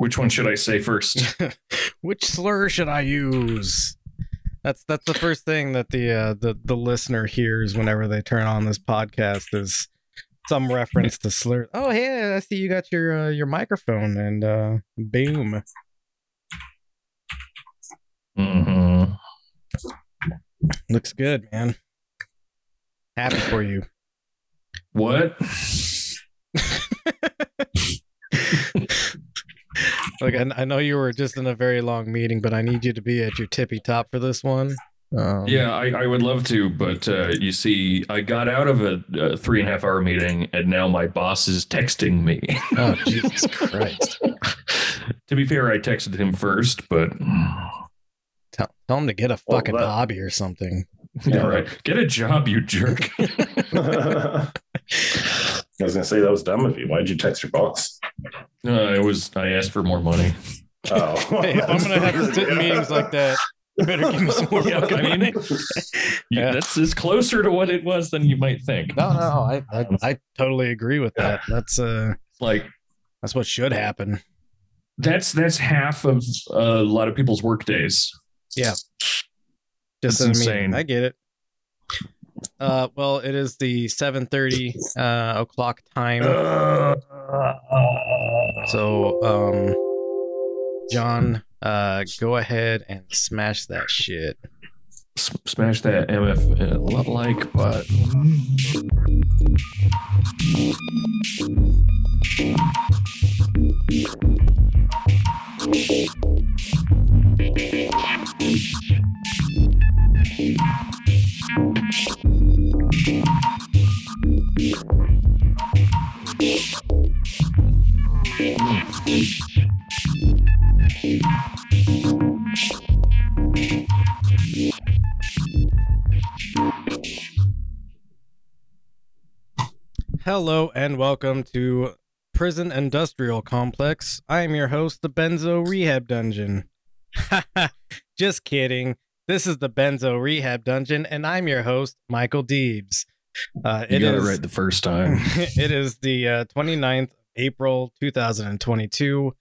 Which one should I say first? Which slur should I use? That's that's the first thing that the uh, the the listener hears whenever they turn on this podcast is some reference to slur. Oh, hey, I see you got your uh, your microphone and uh, boom. hmm Looks good, man. Happy for you. What? Like I, I know you were just in a very long meeting, but I need you to be at your tippy top for this one. Um, Yeah, I, I would love to, but uh, you see, I got out of a, a three and a half hour meeting, and now my boss is texting me. Oh Jesus Christ! to be fair, I texted him first, but Tell, tell him to get a Well, fucking that- hobby or something. yeah, right. Get a job, you jerk. I was gonna say that was dumb of you. Why did you text your boss? Uh, it was. I asked for more money. Oh, Hey, if I'm gonna have to sit in meetings like that, you better give me some more Yeah, fucking I mean- money. You- Yeah. That's is closer to what it was than you might think. No, no, I, I I totally agree with that. That's uh Like that's what should happen. that's that's half of a lot of people's work days. Yeah, just That's in a insane. I get it. Uh, well, it is the seven thirty uh o'clock time. So, um, John, uh, go ahead and smash that shit. S- smash that MF uh, like button. Hello and welcome to Prison Industrial Complex. I am your host, the Benzo Rehab Dungeon. Just kidding. This is the Benzo Rehab Dungeon, and I'm your host, Michael Deebs. Uh, You got is- it right the first time. it is the uh, 29th of April 2022.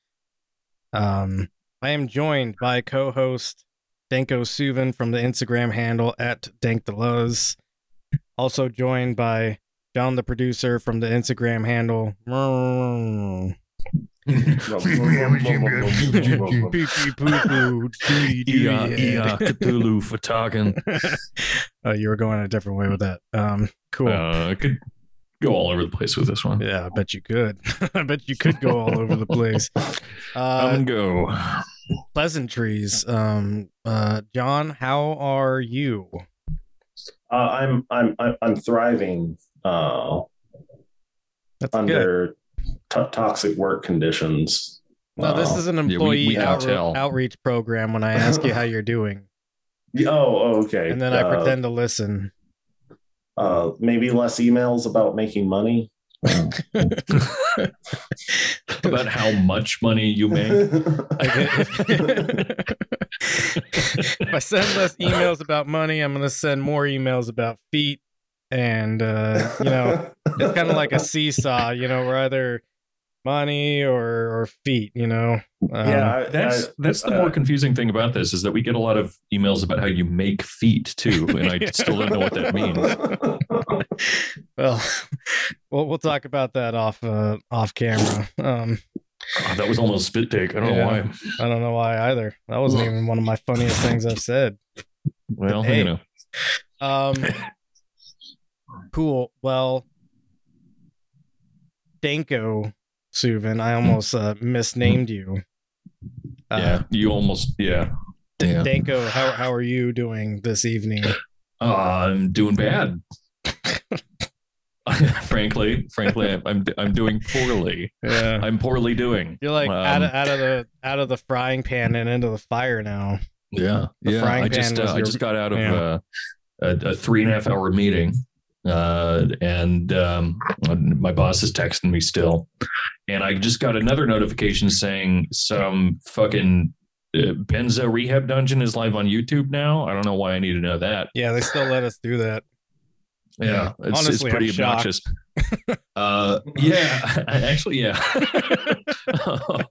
Um, I am joined by co-host Danko Suvin from the Instagram handle at Dank Deleuze. Also joined by John the producer from the Instagram handle. Cthulhu for talking. Oh, you were going a different way with that. Um, cool. Uh, I could go all over the place with this one. Yeah, I bet you could. I bet you could go all over the place. Uh, go. pleasantries. Um, uh, John, how are you? Uh, I'm I'm I'm thriving uh, That's good. Under to toxic work conditions. No, this is an we- employee we can out- tell. outreach program. When I ask you how you're doing, oh, oh, okay. and then I Uh, pretend to listen. uh, maybe less emails about making money. About how much money you make. if I send less emails about money, I'm gonna send more emails about feet, and uh, you know, it's kind of like a seesaw. You know, we're either money or or feet. You know, um, yeah, I- That's I- that's the uh, more confusing thing about this is that we get a lot of emails about how you make feet too, and I still don't know what that means. well, we'll we'll talk about that off uh, off camera. Um, Oh, that was almost spit take. I don't Yeah. know why. I don't know why either. That wasn't even one of my funniest things I've said. Well, Hey. you know. Um, cool. Well, Danko Suvin, I almost uh, misnamed you. Uh, yeah, you almost yeah. Yeah. Danko, how how are you doing this evening? Uh, I'm doing bad. frankly, frankly, I'm- I'm I'm doing poorly. Yeah. I'm poorly doing. You're like out of Um, out of the out of the frying pan and into the fire now. Yeah, The yeah. frying I just pan was uh, I just got out of yeah. uh, a, a three and a half hour meeting, uh, and um, my boss is texting me still, and I just got another notification saying some fucking uh, Benzo Rehab Dungeon is live on YouTube now. I don't know why I need to know that. Yeah, they still let us do that. Yeah, it's, Honestly, it's pretty I'm obnoxious. uh, yeah, actually, yeah.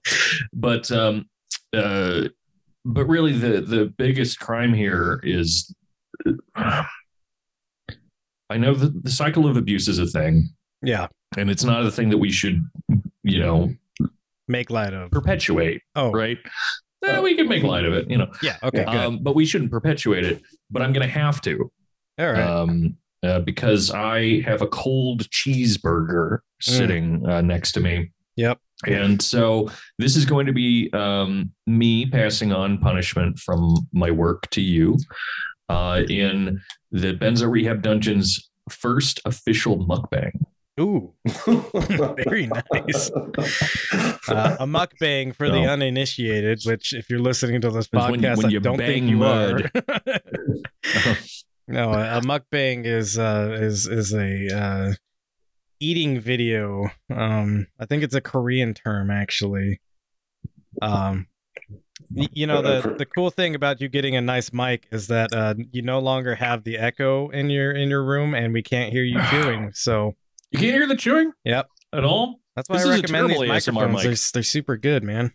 but um, uh, but really, the the biggest crime here is. I know that the cycle of abuse is a thing, Yeah. and it's not a thing that we should, you know, Make light of. perpetuate, Oh, right? Eh, we can make light of it, you know, yeah. Okay. Good. um, but we shouldn't perpetuate it. But I'm going to have to, All right. um, uh, because I have a cold cheeseburger sitting uh, next to me. Yep. And so this is going to be um, me passing on punishment from my work to you uh, in the Benzo Rehab Dungeon's first official mukbang. Ooh. Very nice. Uh, a mukbang for the uninitiated, which, if you're listening to this It's when- podcast, when I you don't bang think you mud. are. no, a, a mukbang is uh, is is a uh, eating video. Um, I think it's a Korean term actually. Um, y- you know the the cool thing about you getting a nice mic is that uh, you no longer have the echo in your in your room, and we can't hear you chewing. So You can't hear the chewing? Yep. At all? that's why This I is a recommend these ASMR microphones. mic. They're, they're super good, man.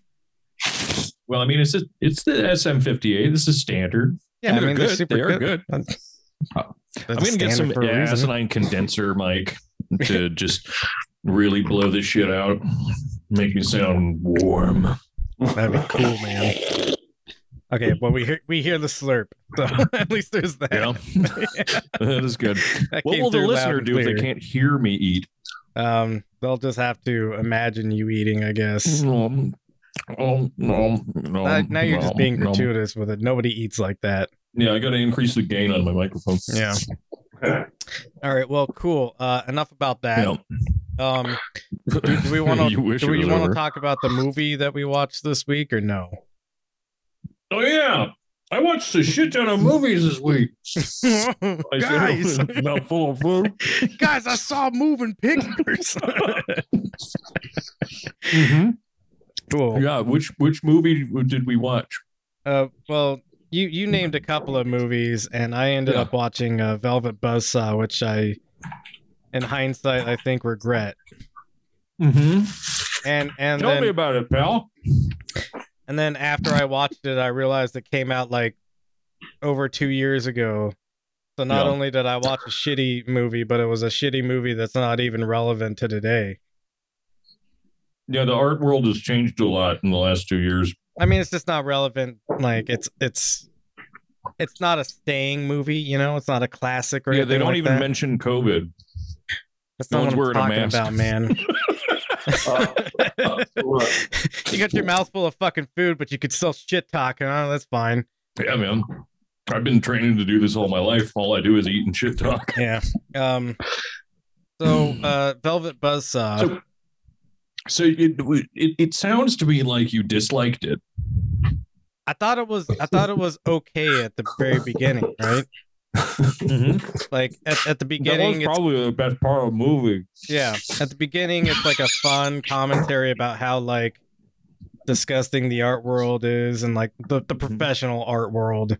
Well, I mean, it's just, it's the SM58. This is standard. Yeah, And I they're mean they're good. super They are good. good. I'm going to get some standard for a reason. asinine condenser mic to just really blow this shit out, make me sound warm. That'd be cool, man. Okay, well we hear we hear the slurp, so at least there's that. Yeah. that is good. That What will the listener and do if they can't hear me eat? Um, they'll just have to imagine you eating, I guess. Um, um, um, Now, now you're just being gratuitous with it. Nobody eats like that. Yeah, I got to increase the gain on my microphone. Yeah. All right. Well, cool. Uh, enough about that. Yeah. Um, do, do we want to do we want to talk about the movie that we watched this week or no? Oh yeah, I watched a shit ton of movies this week. I guys, said, not full of food. guys, I saw moving pictures. cool. Yeah, which which movie did we watch? Uh, well, you you named a couple of movies, and I ended Yeah. up watching uh, Velvet Buzzsaw, which I, in hindsight, I think regret. Mm-hmm. And and Tell then me about it, pal. and then after I watched it, I realized it came out like over two years ago. So not Yeah. only did I watch a shitty movie, but it was a shitty movie that's not even relevant to today. Yeah, the art world has changed a lot in the last two years. I mean, it's just not relevant. Like it's it's it's not a staying movie, you know. It's not a classic or yeah, they don't like even that. mention COVID. That's no not one's what I'm talking about, man. Uh, what? you got your mouth full of fucking food, but you could still shit talk. Huh? That's fine. Yeah, man. I've been training to do this all my life. All I do is eat and shit talk. Yeah. Um. So, uh, Velvet Buzzsaw. So, so it, it it sounds to me like you disliked it. I thought it was. I thought it was okay at the very beginning, right? Like at, at the That beginning, was it's probably the best part of the movie. Yeah, at the beginning, it's like a fun commentary about how like disgusting the art world is, and like the, the professional art world.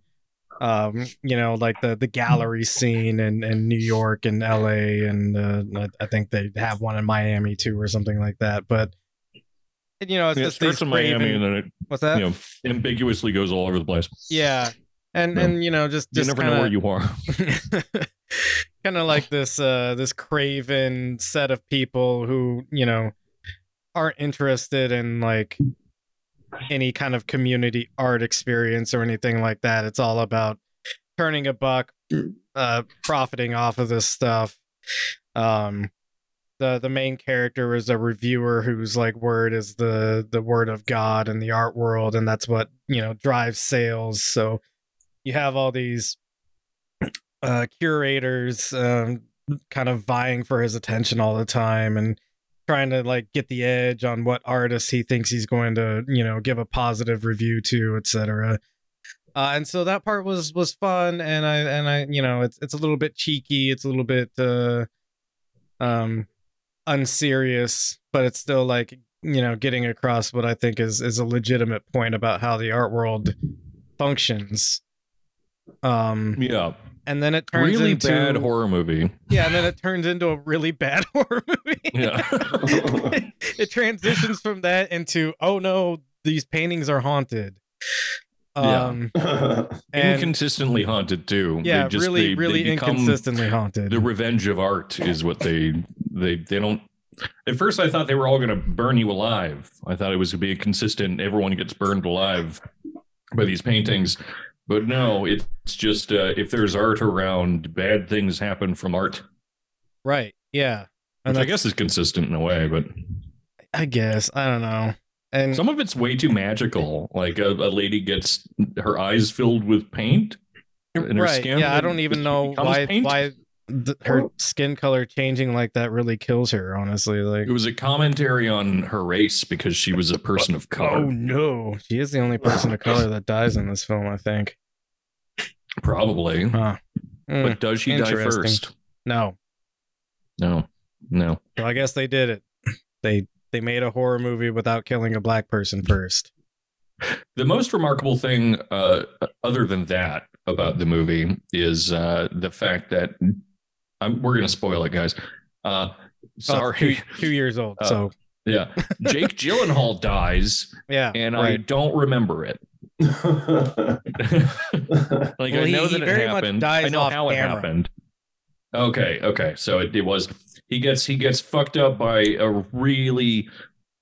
Um, you know, like the the gallery scene in, in New York and L.A. and uh, I- think they have one in Miami too, or something like that. But you know, it's Yeah, just these starts in Miami craven- and then it What's that? you know ambiguously goes all over the place. Yeah, and Yeah. and you know, just You never kinda, know where you are. kind of like this uh this craven set of people who you know aren't interested in like any kind of community art experience or anything like that it's all about turning a buck uh profiting off of this stuff um the the main character is a reviewer whose like word is the the word of god in the art world and that's what you know drives sales so you have all these uh curators um kind of vying for his attention all the time and trying to like get the edge on what artist he thinks he's going to you know give a positive review to etc uh, and so that part was was fun and i and i you know it's it's a little bit cheeky it's a little bit uh um unserious but it's still like you know getting across what i think is is a legitimate point about how the art world functions um Yeah. and then it turns really into bad horror movie. yeah, and then it turns into a really bad horror movie. Yeah. it transitions from that into oh no, these paintings are haunted. Yeah. Um, and Inconsistently haunted too. They yeah, just- really, they- they really become inconsistently haunted. The revenge of art is what they they they don't. At first, I thought they were all going to burn you alive. I thought it was going to be a consistent. Everyone gets burned alive by these paintings, but no, it's just uh, if there's art around, bad things happen from art. right? Yeah, and Which I guess is consistent in a way, but I guess I don't know. And some of it's way too magical. Like a, a lady gets her eyes filled with paint. in her right, skin yeah, I don't even know why paint. why th- her skin color changing like that really kills her. Honestly, like It was a commentary on her race because she was a person of color. oh no, she is the only person of color that dies in this film. I think. Probably. Huh. Mm, But does she die first? no, No. No. so I guess they did it. They they made a horror movie without killing a black person first. The most remarkable thing, uh, other than that, about the movie is uh, the fact that I'm, we're going to spoil it, guys. Uh, Oh, sorry. two, two years old. Uh, so yeah. Jake Gyllenhaal dies, yeah, and I don't remember it. like Well, I know he that very it much happened. dies I know off how it happened. Okay, okay. So it, it was he gets he gets fucked up by a really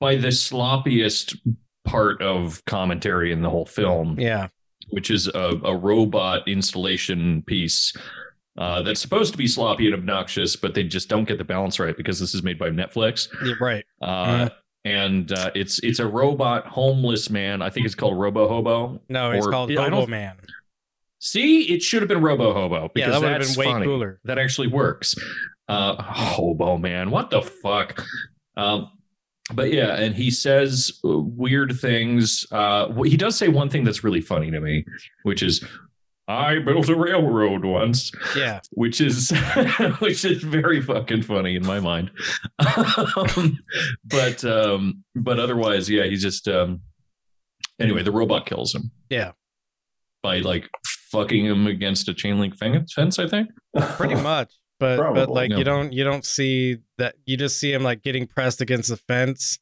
by the sloppiest part of commentary in the whole film, yeah, which is a, a robot installation piece. Uh, that's supposed to be sloppy and obnoxious, but they just don't get the balance right because this is made by Netflix. yeah, right. Uh, And uh, it's it's a robot homeless man. I think it's called Robo Hobo. No, it's Or- called yeah, Hobo Man. See, it should have been Robo Hobo Yeah, because that would have that's been way funny. cooler. That actually works. Uh, Hobo man, what the fuck? Um, but yeah, and he says weird things. Uh, he does say one thing that's really funny to me, which is, "I built a railroad once," Yeah, which is which is very fucking funny in my mind. um, but um, but otherwise, yeah, he's just um, anyway. The robot kills him. Yeah. by like fucking him against a chain link fence. I think. pretty much. But but like yeah. you don't you don't see that you just see him like getting pressed against the fence,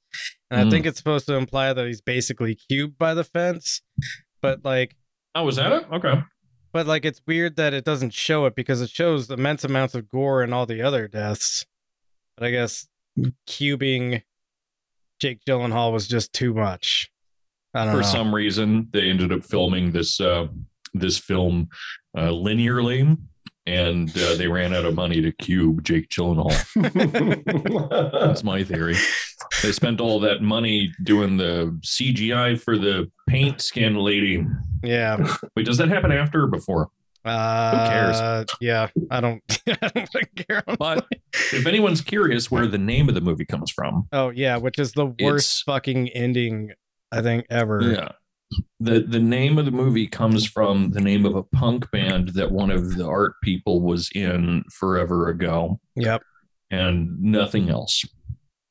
and I Mm. think it's supposed to imply that he's basically cubed by the fence. But like Oh, was that it? Okay. But like it's weird that it doesn't show it because it shows immense amounts of gore and all the other deaths. But I guess cubing Jake Gyllenhaal was just too much. I don't For know. some reason, they ended up filming this uh, this film uh, linearly, and uh, they ran out of money to cube Jake Gyllenhaal. That's my theory. They spent all that money doing the CGI for the paint skin lady. yeah. Wait, does that happen after or before? Uh, cares? Yeah, I don't. I don't care. But if anyone's curious where the name of the movie comes from, Oh yeah, which is the worst fucking ending I think ever. Yeah. The the name of the movie comes from the name of a punk band that one of the art people was in forever ago Yep. and nothing else.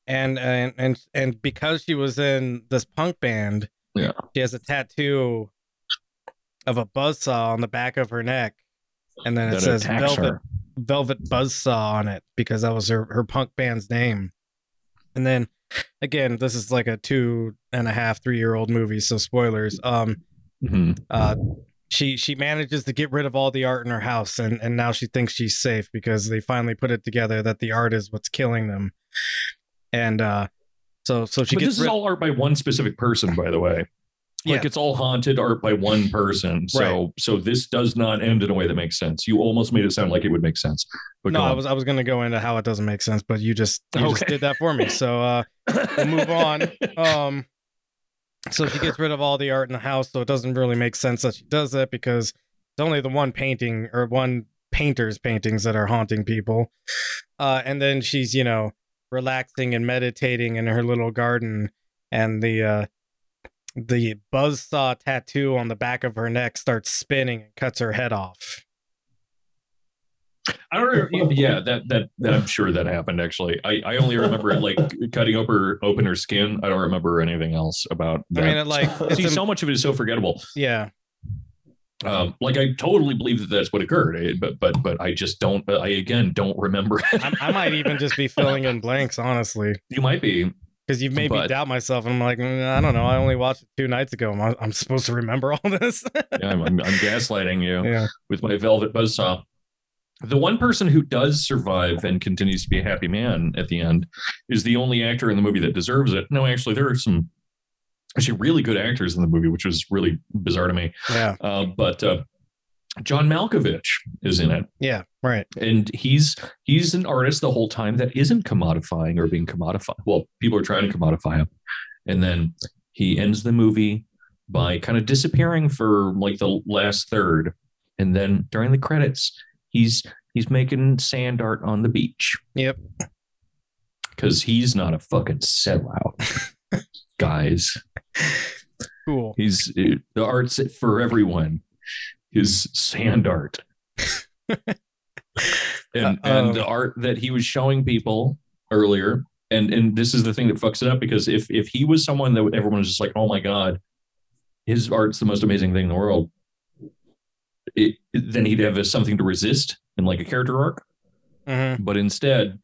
And and and and because she was in this punk band, Yeah. she has a tattoo of a buzzsaw on the back of her neck, and then it That says Velvet her. Velvet Buzzsaw on it because that was her her punk band's name. And then again, this is like a two and a half, three year old movie, so spoilers. Um, Mhm. uh she she manages to get rid of all the art in her house and and now she thinks she's safe because they finally put it together that the art is what's killing them and uh so so she But gets this is all art by one specific person, by the way. Like Yeah. it's all haunted art by one person. So so this does not end in a way that makes sense. You almost made it sound like it would make sense. But no i was i was gonna go into how it doesn't make sense but you just you just did that for me so uh we'll move on um so she gets rid of all the art in the house so it doesn't really make sense that she does that because it's only the one painting or one painter's paintings that are haunting people uh and then she's you know relaxing and meditating in her little garden and the uh the buzzsaw tattoo on the back of her neck starts spinning and cuts her head off I don't know. Yeah, that, that that I'm sure that happened actually. I, I only remember it like cutting open open her skin. I don't remember anything else about i that. mean it like it's See, im- so much of it is so forgettable. yeah Um, like I totally believe that that's what occurred, eh, but but but I just don't. I again don't remember. I, I might even just be filling in blanks, honestly, you might be. Because you've made me doubt myself. And I'm like, "Mm, I don't know. I only watched it two nights ago. I'm, I'm supposed to remember all this. Yeah, I'm, I'm, I'm gaslighting you. yeah. with my velvet buzzsaw. The one person who does survive and continues to be a happy man at the end is the only actor in the movie that deserves it. No, actually, there are some actually really good actors in the movie, which was really bizarre to me. Yeah. Uh, but uh, John Malkovich is in it, Yeah. Right. and he's he's an artist the whole time that isn't commodifying or being commodified. Well, people are trying to commodify him, and then he ends the movie by kind of disappearing for like the last third, and then during the credits, he's he's making sand art on the beach Yep. because he's not a fucking sellout, guys. Cool. He's the art's for everyone. His sand art. and Uh, and the um, art that he was showing people earlier and and this is the thing that fucks it up because if if he was someone that everyone was just like oh my god his art's the most amazing thing in the world it, then he'd have something to resist in like a character arc hmm but instead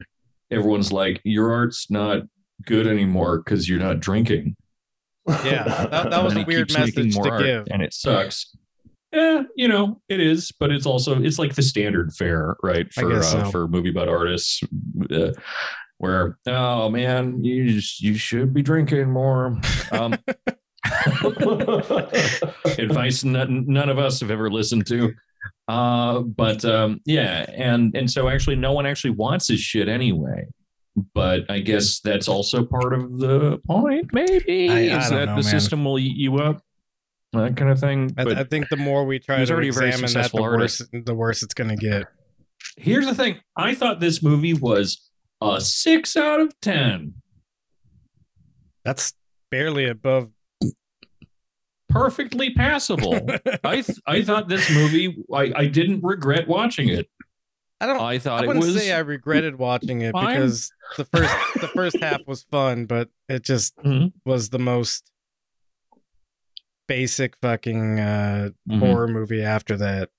everyone's like your art's not good anymore because you're not drinking Yeah, that- that was a weird message to art, give. and it sucks. Yeah, you know it is, but it's also it's like the standard fare, right? For uh, so. for movie about artists, uh, where oh man, you just, you should be drinking more. Um, advice none, none of us have ever listened to. Uh, but um, yeah, and and so actually, no one actually wants his shit anyway. But I guess that's also part of the point. Maybe I- I is don't that know, the man. system will eat you up, that kind of thing. I, But I think the more we try he to already a very examine that, the successful worse, the worse it's going to get. here's the thing: I thought this movie was a six out of ten. That's barely above. perfectly passable. I th- I thought this movie I, I didn't regret watching it. I don't. I thought I it wouldn't was say I regretted watching it fine. because the first the first half was fun, but it just Mhm. was the most basic fucking uh, Mhm. horror movie after that.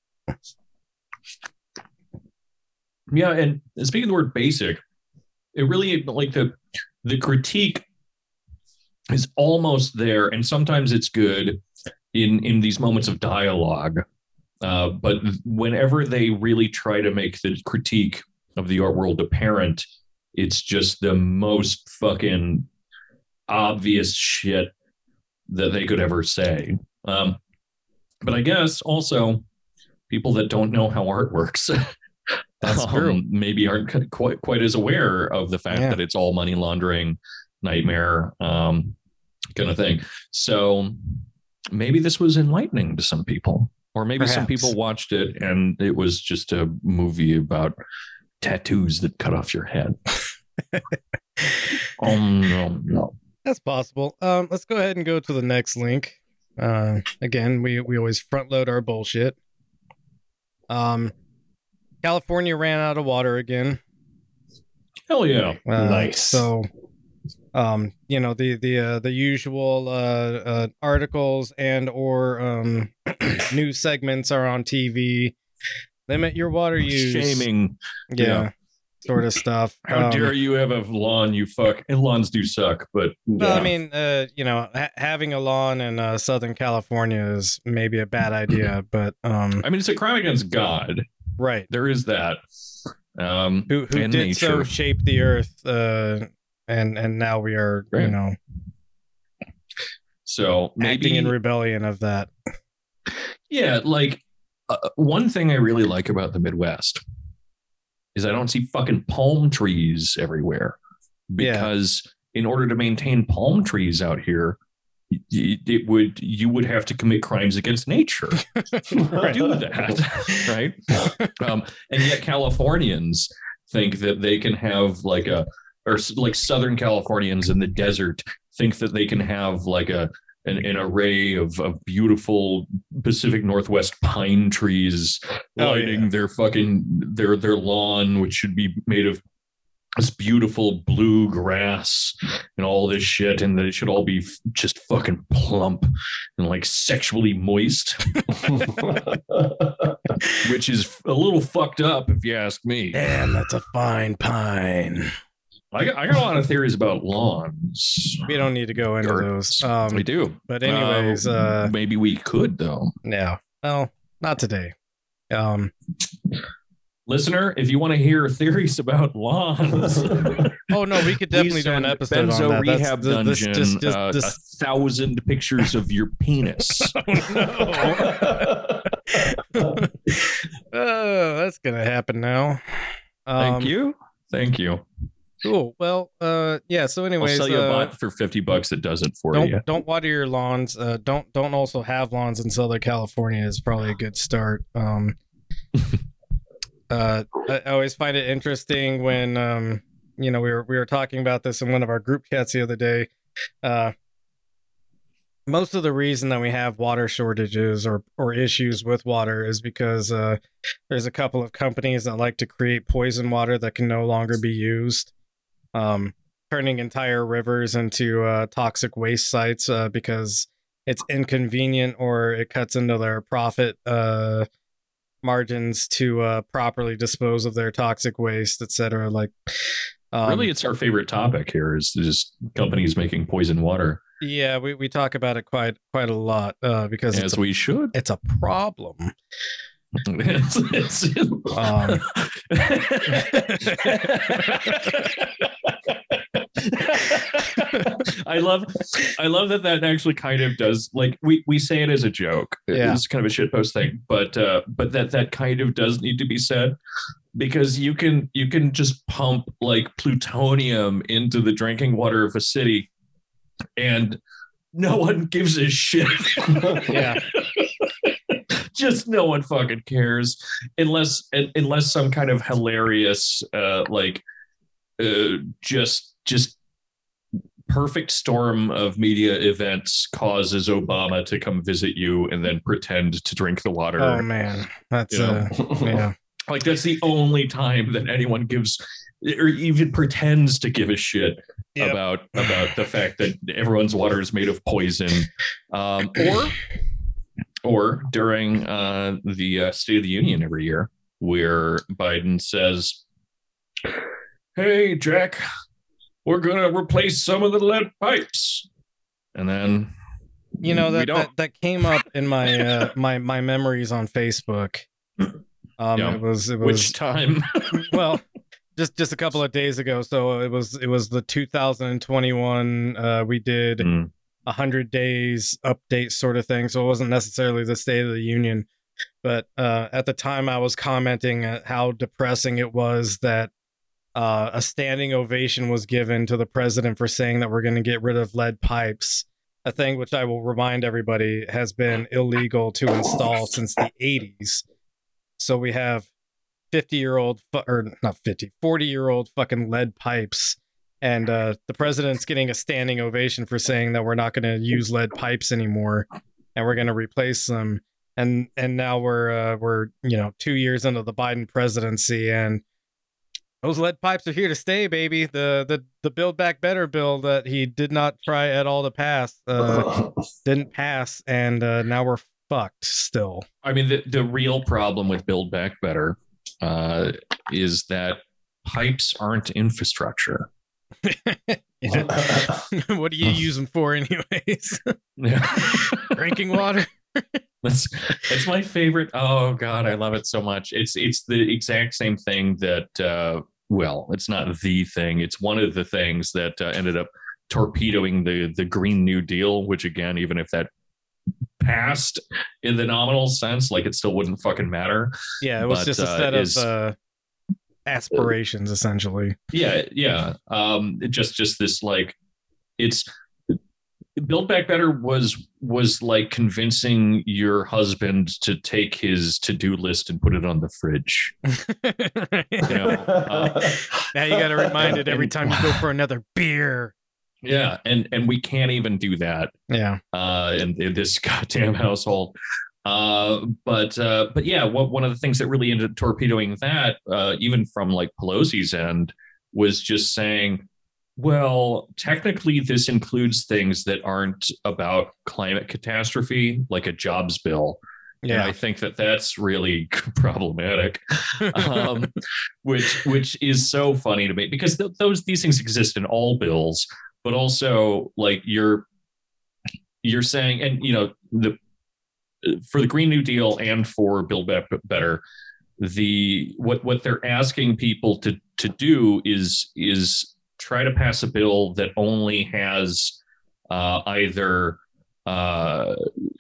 yeah. And speaking of the word basic, it really like the the critique is almost there, and sometimes it's good in in these moments of dialogue. Uh, but whenever they really try to make the critique of the art world apparent, it's just the most fucking obvious shit that they could ever say. Um, but I guess also people that don't know how art works That's um, true. maybe aren't quite quite as aware of the fact Yeah. that it's all money laundering nightmare um, kind of thing. So maybe this was enlightening to some people, or maybe some people watched it and it was just a movie about tattoos that cut off your head. oh no, no. That's possible. Um, let's go ahead and go to the next link. Uh, again, we we always front load our bullshit. Um, California ran out of water again. Hell yeah. Uh, Nice. So, um, you know the the uh, the usual uh, uh, articles and or um, news segments are on TV. Limit your water use. Shaming. yeah, yeah. Sort of stuff. How Um, dare you have a lawn, you fuck. And lawns do suck, but Well, I mean, uh, you know, ha- having a lawn in uh, Southern California is maybe a bad idea, but um, I mean, it's a crime against God. right. There is that. Um, Who who did so shape the earth, uh, and and now we are, you know, so maybe acting in rebellion of that. Yeah, like uh, one thing I really like about the Midwest is I don't see fucking palm trees everywhere Yeah. because in order to maintain palm trees out here, it would you would have to commit crimes against nature to do that, right? Um, and yet Californians think that they can have like a or like Southern Californians in the desert think that they can have like a an, mm-hmm. an array of, of beautiful Pacific Northwest pine trees Oh, yeah. their fucking their their lawn, which should be made of this beautiful blue grass and all this shit, and that it should all be f- just fucking plump and like sexually moist, which is a little fucked up if you ask me. Damn, that's a fine pine. I got, I got a lot of theories about lawns. We don't need to go into those. we Um, do. but anyways, Uh, uh, maybe we could though. yeah. Well, not today. Um, Listener, if you want to hear theories about lawns, oh no, we could definitely do an episode Benzo on that. That's- Rehab th- this- Dungeon just- just- uh, this- a thousand pictures of your penis. oh, that's gonna happen now. Thank Um, you. Thank you. Cool. Well, uh, yeah. So, I'll anyways, sell you a uh, bot for 50 bucks that does it for don't you. don't water your lawns. Uh, don't don't also have lawns in Southern California is probably a good start. Um, uh, I, I always find it interesting when um, you know, we were we were talking about this in one of our group chats the other day. Uh, most of the reason that we have water shortages or or issues with water is because uh, there's a couple of companies that like to create poison water that can no longer be used. Um, turning entire rivers into uh, toxic waste sites uh, because it's inconvenient or it cuts into their profit uh, margins to uh, properly dispose of their toxic waste, etc. Like, um, really, it's our favorite topic here is just companies making poison water, yeah, we, we talk about it quite quite a lot uh, because as a, we should. it's a problem. It's- it's- Um. I love, I love that that actually kind of does like we we say it as a joke. Yeah. It's kind of a shitpost thing, but uh, but that that kind of does need to be said because you can you can just pump like plutonium into the drinking water of a city, and no one gives a shit. Yeah. just no one fucking cares unless unless some kind of hilarious uh like uh just just perfect storm of media events causes obama to come visit you and then pretend to drink the water Oh man, that's Yeah. uh, yeah. like that's the only time that anyone gives or even pretends to give a shit Yep. about about the fact that everyone's water is made of poison um, or or during uh, the uh, state of the union every year where biden says hey jack we're gonna replace some of the lead pipes. And then you know that, that that came up in my uh my my memories on facebook. Um Yeah. it was it was which time? Well just just a couple of days ago. So it was it was the 2021 uh we did Mm. A 100 days update sort of thing so it wasn't necessarily the state of the union. But uh at the time i was commenting at how depressing it was that uh, a standing ovation was given to the president for saying that we're going to get rid of lead pipes a thing which i will remind everybody has been illegal to install since the 80s so we have 50 year old or not 50 40 year old fucking lead pipes and uh, the president's getting a standing ovation for saying that we're not going to use lead pipes anymore and we're going to replace them. And and now we're uh, we're you know two years into the biden presidency and those lead pipes are here to stay baby. The the the build back better bill that he did not try at all to pass uh, didn't pass and uh, now we're fucked still. I mean, the, the real problem with Build Back Better uh, is that pipes aren't infrastructure. what do you use them for anyways drinking water that's that's my favorite. Oh God, I love it so much. It's it's the exact same thing that. Uh, well, it's not the thing. It's one of the things that uh, ended up torpedoing the the Green New Deal. Which again, even if that passed in the nominal sense, like it still wouldn't fucking matter. yeah it was But, just a uh, set is- of uh, aspirations essentially. Yeah yeah. Um it just just this like it's build back better was was like convincing your husband to take his to-do list and put it on the fridge. Right. know, uh, now you got to remind it every time you go for another beer. Yeah and and we can't even do that. Yeah. Uh in, in this goddamn household uh but uh but yeah what, one of the things that really ended up torpedoing that uh even from like pelosi's end was just saying Well, technically, this includes things that aren't about climate catastrophe, like a jobs bill. And Yeah. I think that that's really problematic, um, which which is so funny to me because th- those these things exist in all bills, but also like you're you're saying, and you know the for the Green New Deal and for Build Back Better, the what what they're asking people to to do is is try to pass a bill that only has uh, either uh,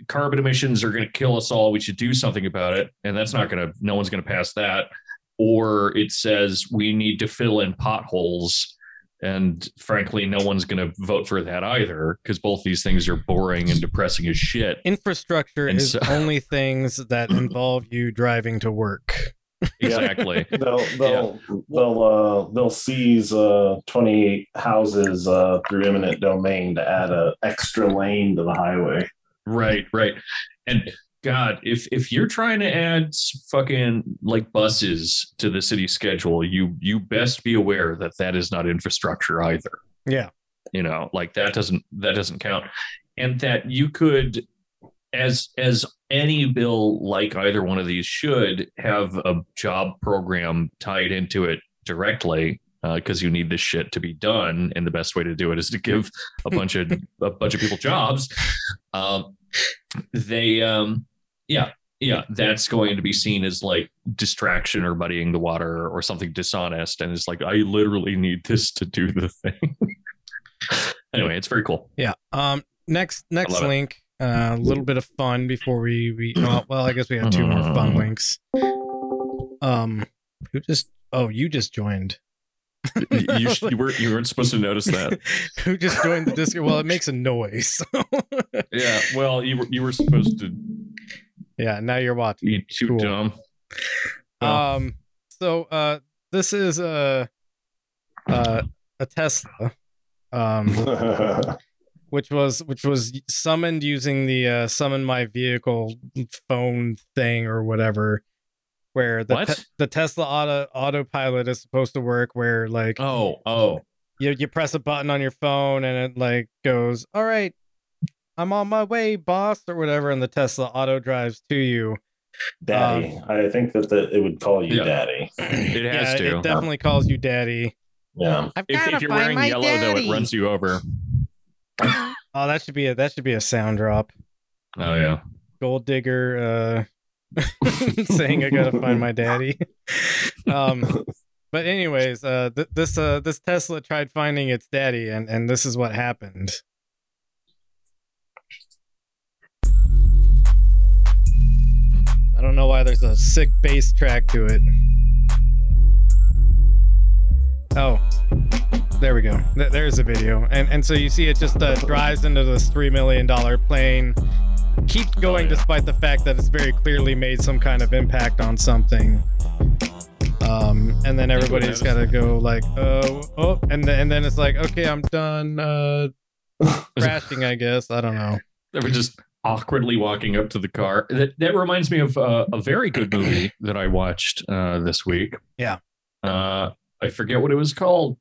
carbon emissions are going to kill us all. We should do something about it, and that's not going to. No one's going to pass that. Or it says we need to fill in potholes, and frankly, no one's going to vote for that either because both these things are boring and depressing as shit. Infrastructure And is so- only things that involve you driving to work. Exactly. They'll they'll they'll uh they'll seize uh 28 houses uh through eminent domain to add an extra lane to the highway. Right, right. And God, if if you're trying to add fucking like buses to the city schedule, you you best be aware that that is not infrastructure either. Yeah. You know, like that doesn't that doesn't count. And that you could as as any bill like either one of these should have a job program tied into it directly because you need this shit to be done and the best way to do it is to give a bunch of a bunch of people jobs um, they um yeah yeah that's going to be seen as like distraction or muddying the water or something dishonest and it's like i literally need this to do the thing anyway it's very cool Yeah. Um. Next. Next link. uh, A little bit of fun before we we. Well, well, I guess we have two more fun Mm. links. Um. Who just? Oh, you just joined. you, sh- you weren't you weren't supposed to notice that Who just joined the Discord? Well, it makes a noise. yeah well you were you were supposed to yeah. Now you're watching. be too Cool. dumb. Um. So, uh, this is a uh, a Tesla. Um. which was which was summoned using the uh, summon my vehicle phone thing or whatever where the te- the Tesla auto autopilot is supposed to work where like oh oh you you press a button on your phone and it like goes all right I'm on my way boss or whatever and the Tesla auto drives to you. Daddy. I think that the, it would call you Yeah. daddy. it has yeah to. it definitely calls you daddy. Yeah. I've if, if you're wearing yellow though it runs you over. Oh that should be a that should be a sound drop. Oh yeah. Gold digger uh saying i gotta find my daddy. Um but anyways uh th- this uh this tesla tried finding its daddy and and this is what happened i don't know why there's a sick bass track to it oh there we go Th- there's a video and and so you see it just uh, drives into this three million dollar plane keeps going yeah. despite the fact that it's very clearly made some kind of impact on something. Um, and then everybody's got to go like, oh, oh, and then and then it's like, okay, I'm done uh, crashing. I guess I don't know. they were just awkwardly walking up to the car. That, that reminds me of uh, a very good movie that I watched uh, this week. Yeah. Uh, I forget what it was called,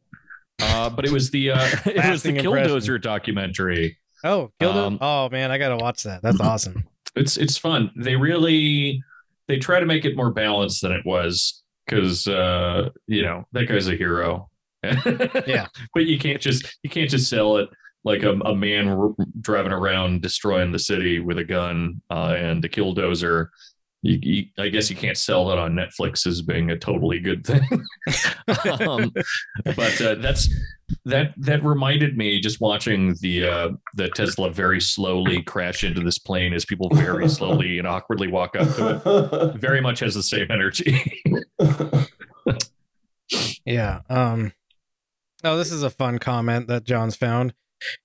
uh, but it was the uh, it was the. Killdozer documentary. Oh, killed Um. Oh man, I gotta watch that. That's awesome. It's it's fun. They really they try to make it more balanced than it was because uh, you know that guy's a hero. Yeah. but you can't just you can't just sell it like a, a man r- driving around destroying the city with a gun uh, and a killdozer. You, you, I guess you can't sell that on Netflix as being a totally good thing. um, but uh, that's that that reminded me just watching the uh, the Tesla very slowly crash into this plane as people very slowly and awkwardly walk up to it. Very much has the same energy. Yeah. Um. Oh, this is a fun comment that John's found.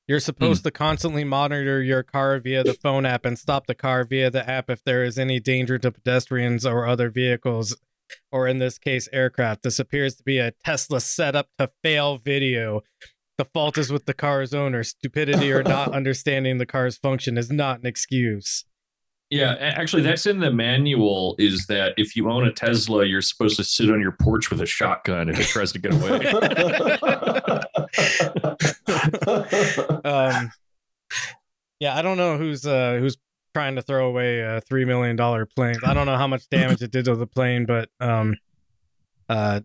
You're supposed mm. to constantly monitor your car via the phone app and stop the car via the app if there is any danger to pedestrians or other vehicles, or in this case, aircraft. This appears to be a Tesla setup to fail video. The fault is with the car's owner. Stupidity or not understanding the car's function is not an excuse. Yeah, actually, that's in the manual. Is that if you own a Tesla, you're supposed to sit on your porch with a shotgun if it tries to get away. um, yeah, I don't know who's uh who's trying to throw away a three million dollar plane. I don't know how much damage it did to the plane, but um, uh,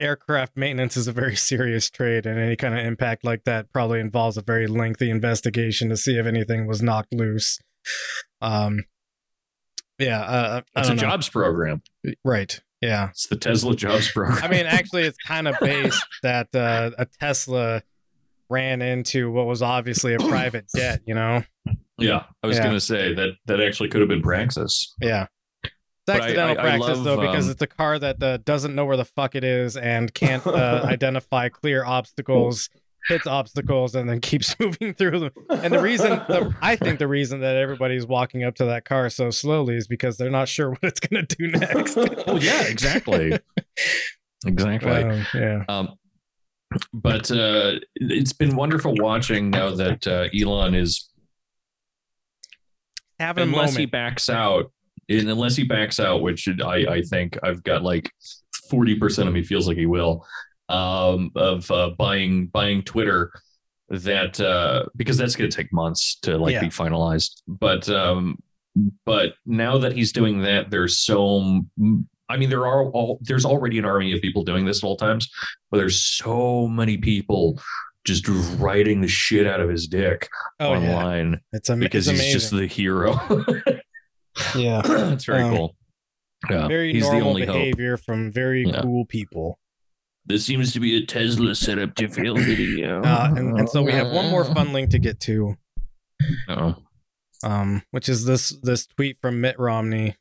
aircraft maintenance is a very serious trade, and any kind of impact like that probably involves a very lengthy investigation to see if anything was knocked loose. Um, yeah, uh, It's a know. jobs program. right? Yeah, It's the Tesla jobs program. I mean, actually, it's kind of based that uh, a Tesla ran into what was obviously a private jet. You know? yeah, I was Yeah. going to say that that actually could have been Praxis. Yeah. It's But I- accidental I- I practice love, though because um, it's a car that uh, doesn't know where the fuck it is and can't uh, identify clear obstacles, hits obstacles, and then keeps moving through them. And the reason, the, I think, the reason that everybody's walking up to that car so slowly is because they're not sure what it's gonna do next. Oh yeah, exactly. exactly. Um, yeah. Um, but uh, it's been wonderful watching now that uh, Elon is Having a unless he backs out, and unless he backs out, which I, I think I've got like forty percent of me feels like he will, um, of uh, buying buying Twitter. That uh, because that's going to take months to like Yeah. be finalized. But um, but now that he's doing that, there's so. I mean, there are all there's already an army of people doing this at all times, but there's so many people just writing the shit out of his dick Oh yeah. online It's, am- because it's he's just the hero. yeah. It's very Um, cool. Yeah, Very he's the normal only hope. behavior from very Yeah. cool people. This seems to be a Tesla setup to fail video. Uh, and, and so we have one more fun link to get to. Oh, um, which is this this tweet from Mitt Romney.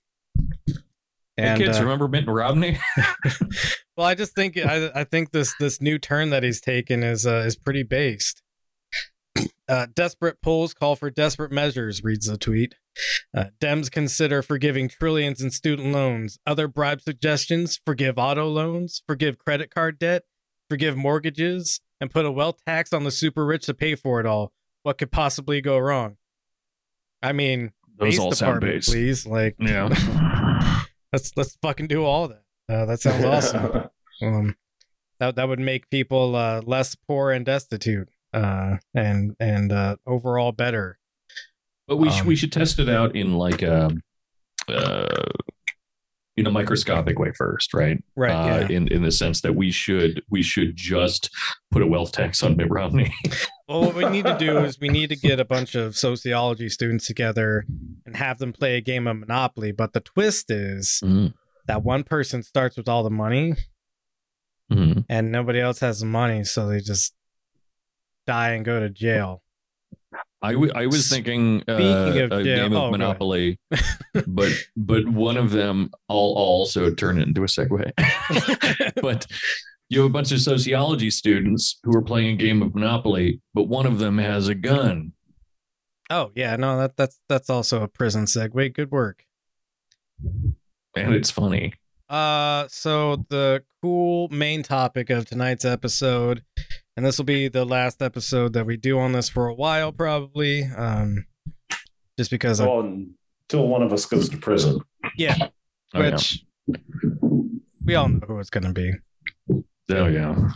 hey kids, uh, remember Mitt Romney? well, I just think I, I think this this new turn that he's taken is uh, is pretty based. Uh, desperate polls call for desperate measures, reads the tweet. Uh, Dems consider forgiving trillions in student loans. Other bribe suggestions forgive auto loans, forgive credit card debt, forgive mortgages, and put a wealth tax on the super rich to pay for it all. What could possibly go wrong? I mean, Those all sound please. Like, Yeah. let's let's fucking do all that. Uh, that sounds awesome. um, that that would make people uh, less poor and destitute, uh, and and uh, overall better. But we should Um, we should test it out in like a uh, in a microscopic way first, right? Right? Uh, yeah. In in the sense that we should we should just put a wealth tax on Mitt Romney. Well, what we need to do is we need to get a bunch of sociology students together and have them play a game of Monopoly. But the twist is that one person starts with all the money Mhm. and nobody else has the money, so they just die and go to jail. I, w- I was thinking uh, of a jail- game oh, of go Monopoly, but but one of them I'll, I'll also turn it into a segue. but you have a bunch of sociology students who are playing a game of Monopoly, but one of them has a gun. Oh yeah, no, that that's that's also a prison segue. Good work. And it's funny. Uh, so the cool main topic of tonight's episode, and this will be the last episode that we do on this for a while, probably. Um, just because, well, until one of us goes to prison. yeah, Oh, yeah. which we all know who it's gonna be. Oh yeah.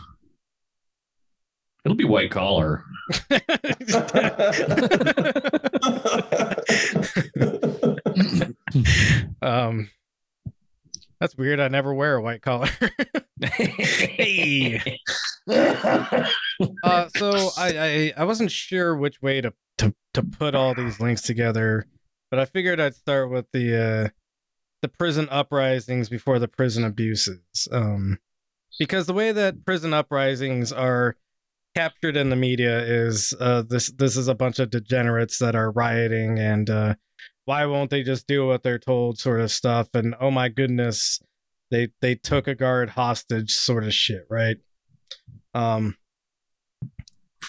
It'll be white collar. um, that's weird. I never wear a white collar. hey. Uh, so I, I I wasn't sure which way to, to to put all these links together, but I figured I'd start with the uh, the prison uprisings before the prison abuses. Um, because the way that prison uprisings are captured in the media is uh, this this is a bunch of degenerates that are rioting and uh, why won't they just do what they're told sort of stuff and oh my goodness they they took a guard hostage sort of shit right um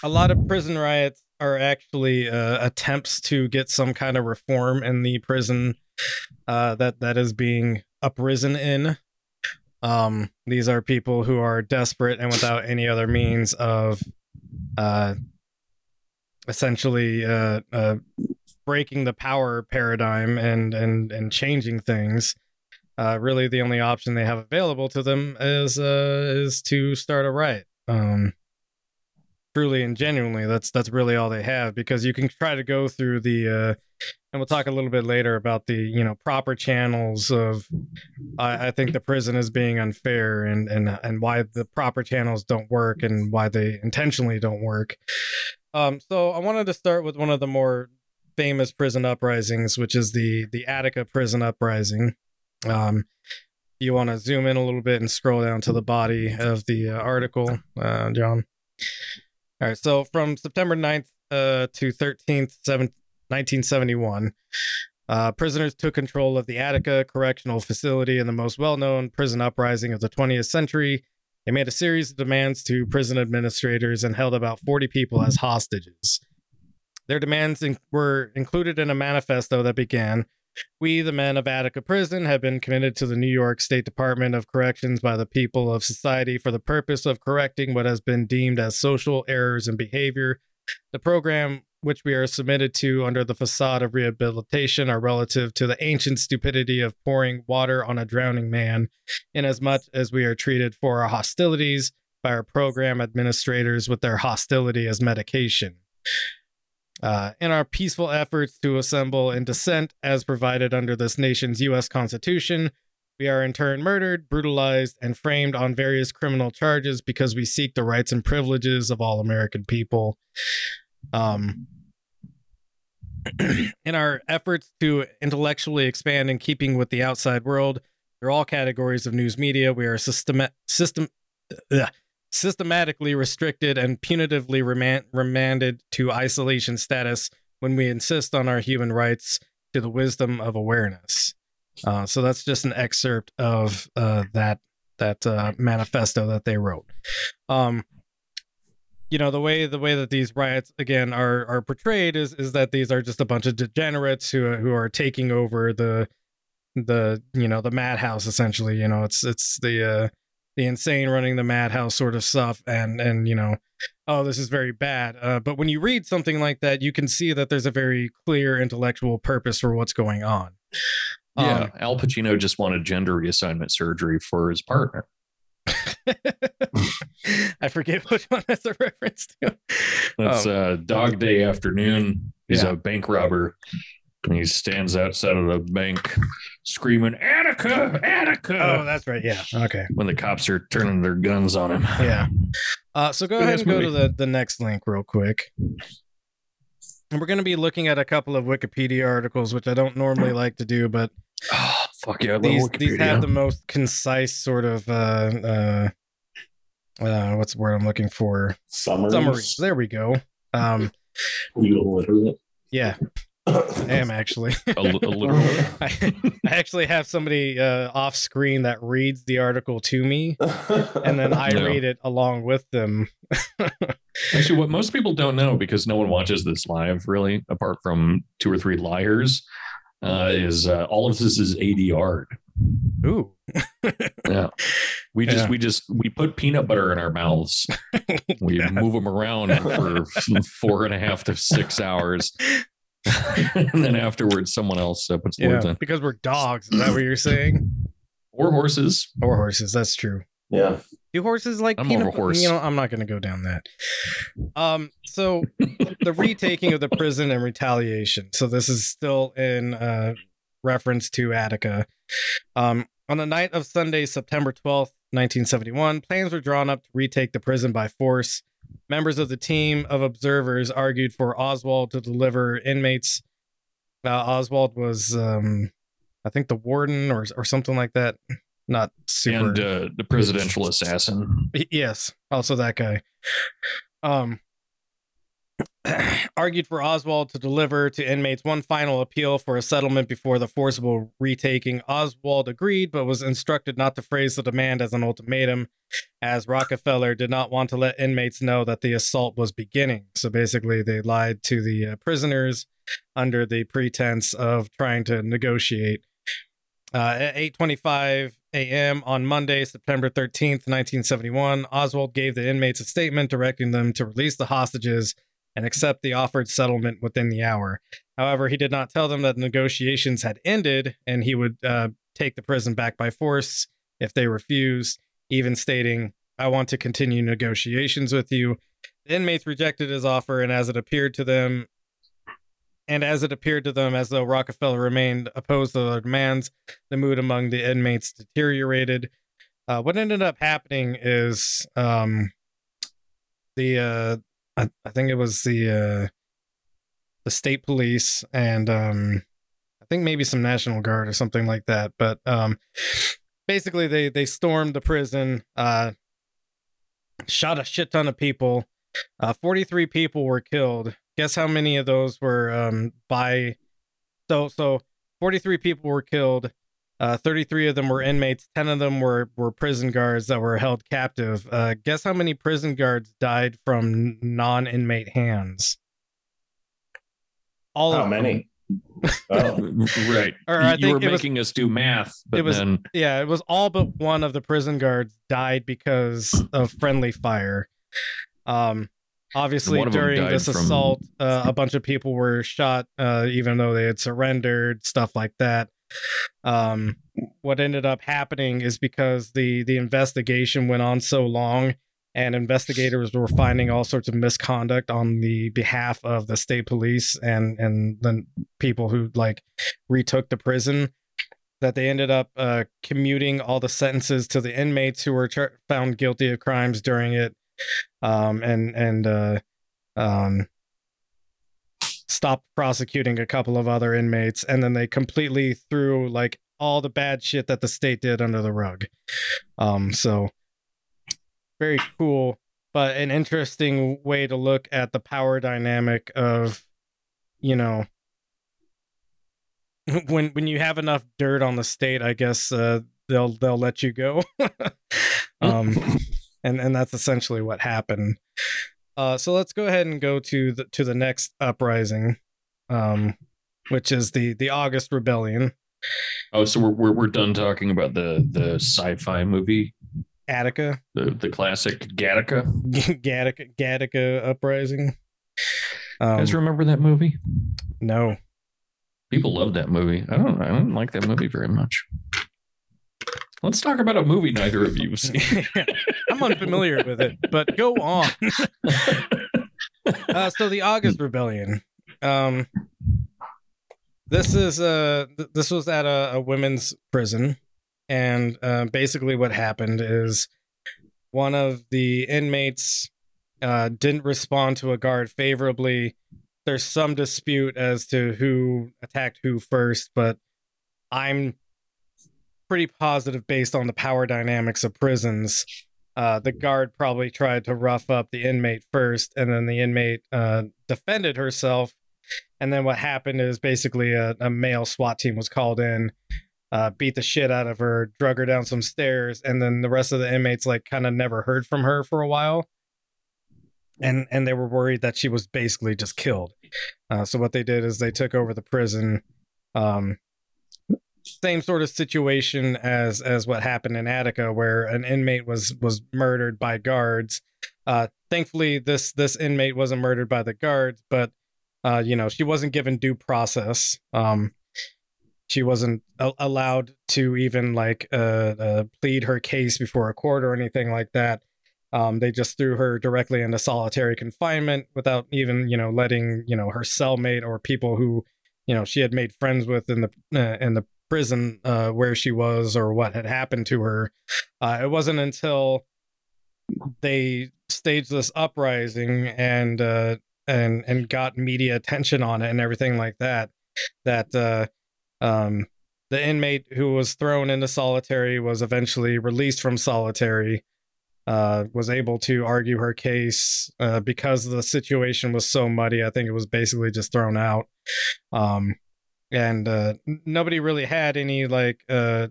a lot of prison riots are actually uh, attempts to get some kind of reform in the prison uh, that that is being uprisen in. Um, these are people who are desperate and without any other means of, uh, essentially uh, uh, breaking the power paradigm and and and changing things. Uh, really, the only option they have available to them is uh, is to start a riot. Um, truly and genuinely that's that's really all they have because you can try to go through the uh and we'll talk a little bit later about the you know proper channels of I, I think the prison is being unfair and and and why the proper channels don't work and why they intentionally don't work um so i wanted to start with one of the more famous prison uprisings which is the the attica prison uprising um you want to zoom in a little bit and scroll down to the body of the uh, article uh, john all right, so from September 9th uh, to 13th, 7th, 1971, uh, prisoners took control of the Attica Correctional Facility in the most well known prison uprising of the 20th century. They made a series of demands to prison administrators and held about 40 people as hostages. Their demands in- were included in a manifesto that began we, the men of Attica Prison, have been committed to the New York State Department of Corrections by the people of society for the purpose of correcting what has been deemed as social errors in behavior. The program which we are submitted to under the facade of rehabilitation are relative to the ancient stupidity of pouring water on a drowning man, inasmuch as we are treated for our hostilities by our program administrators with their hostility as medication. Uh, in our peaceful efforts to assemble and dissent as provided under this nation's U.S. Constitution, we are in turn murdered, brutalized, and framed on various criminal charges because we seek the rights and privileges of all American people. Um, in our efforts to intellectually expand in keeping with the outside world, through all categories of news media, we are system, system, systematically restricted and punitively remand- remanded to isolation status when we insist on our human rights to the wisdom of awareness. Uh, so that's just an excerpt of uh, that that uh, manifesto that they wrote. Um, you know the way the way that these riots again are are portrayed is is that these are just a bunch of degenerates who who are taking over the the you know the madhouse essentially. You know it's it's the uh, the insane running the madhouse sort of stuff and and you know oh this is very bad uh, but when you read something like that you can see that there's a very clear intellectual purpose for what's going on Yeah, Um, Al Pacino just wanted gender reassignment surgery for his partner. i forget which one that's a reference to That's Oh. uh, Dog Day Afternoon. He's Yeah. a bank robber. And he stands outside of the bank screaming, Attica, Attica, oh that's right yeah okay when the cops are turning their guns on him. yeah uh, so go Good ahead and go to the, the next link real quick and we're going to be looking at a couple of wikipedia articles which i don't normally like to do but Oh, fuck yeah. I love these these have the most concise sort of uh uh uh what's the word I'm looking for? Summaries. Summaries. There we go. Um You illiterate. yeah, I am actually. a, li- a literal. I, I actually have somebody uh off screen that reads the article to me and then I No. read it along with them. Actually, what most people don't know, because no one watches this live really, apart from two or three liars, uh, is uh, all of this is ADR. Ooh. Yeah. We just Yeah. we just we put peanut butter in our mouths. We God. move them around for four and a half to six hours. and then afterwards someone else uh, puts the words Yeah, in. because we're dogs. Is that what you're saying? Or horses. Or horses. That's true. yeah. Do horses like I'm more peanut horse. You know, I'm not going to go down that. Um, so the retaking of the prison and retaliation. So this is still in uh, reference to Attica. Um, on the night of Sunday, September 12th, 1971, plans were drawn up to retake the prison by force. Members of the team of observers argued for Oswald to deliver inmates. Uh, Oswald was, um, I think, the warden or or something like that. Not super. And uh, the presidential assassin. Yes, also that guy. Um, argued for Oswald to deliver to inmates one final appeal for a settlement before the forcible retaking. Oswald agreed, but was instructed not to phrase the demand as an ultimatum, as Rockefeller did not want to let inmates know that the assault was beginning. So basically, they lied to the uh, prisoners under the pretense of trying to negotiate. Uh, at 8:25 a.m. on Monday, September 13th, 1971, Oswald gave the inmates a statement directing them to release the hostages and accept the offered settlement within the hour. However, he did not tell them that negotiations had ended and he would uh, take the prison back by force if they refused, even stating, I want to continue negotiations with you. The inmates rejected his offer, and as it appeared to them, and as it appeared to them as though Rockefeller remained opposed to their demands, the mood among the inmates deteriorated. Uh, what ended up happening is um, the uh, I, I think it was the uh, the state police and um, I think maybe some National Guard or something like that. But um, basically, they they stormed the prison, uh, shot a shit ton of people. Uh, 43 people were killed. Guess how many of those were um, by so so 43 people were killed. Uh, 33 of them were inmates. 10 of them were were prison guards that were held captive. Uh, guess how many prison guards died from non-inmate hands? All How of them. many? Oh. right. Or I you were think it was- making us do math, but it was- then Yeah, it was all but one of the prison guards died because of friendly fire. Um, obviously, One of them during this from- assault, uh, a bunch of people were shot, uh, even though they had surrendered, stuff like that. Um, what ended up happening is because the the investigation went on so long, and investigators were finding all sorts of misconduct on the behalf of the state police and and the people who like retook the prison that they ended up uh, commuting all the sentences to the inmates who were found guilty of crimes during it, um, and and uh, um, stopped prosecuting a couple of other inmates, and then they completely threw like all the bad shit that the state did under the rug. Um, so very cool, but an interesting way to look at the power dynamic of, you know, when when you have enough dirt on the state, I guess uh, they'll they'll let you go. um, and and that's essentially what happened. Uh, so let's go ahead and go to the to the next uprising, um, which is the the August Rebellion. oh, so we're, we're we're done talking about the the sci-fi movie, Attica, the the classic Gattaca. Gattaca, Gattaca uprising. You Um, guys remember that movie? no, People love that movie. I don't. I don't like that movie very much. Let's talk about a movie neither of you. I'm unfamiliar with it, but go on. uh, so the August Rebellion. Um, this is uh, th- this was at a, a women's prison, and uh, basically what happened is one of the inmates uh, didn't respond to a guard favorably. There's some dispute as to who attacked who first, but I'm pretty positive based on the power dynamics of prisons uh, the guard probably tried to rough up the inmate first, and then the inmate uh, defended herself. And then what happened is basically a, a male SWAT team was called in, uh, beat the shit out of her, drug her down some stairs, and then the rest of the inmates like kind of never heard from her for a while. And and they were worried that she was basically just killed. Uh, so what they did is they took over the prison. Um, same sort of situation as as what happened in Attica, where an inmate was was murdered by guards. Uh, thankfully, this this inmate wasn't murdered by the guards, but uh, you know she wasn't given due process. Um, she wasn't a- allowed to even like uh, uh, plead her case before a court or anything like that. Um, they just threw her directly into solitary confinement without even you know letting you know her cellmate or people who you know she had made friends with in the uh, in the prison uh, where she was or what had happened to her. Uh, it wasn't until they staged this uprising and uh, and and got media attention on it and everything like that that uh, um, the inmate who was thrown into solitary was eventually released from solitary. Uh, was able to argue her case uh, because the situation was so muddy. I think it was basically just thrown out. Um, and uh, nobody really had any like uh,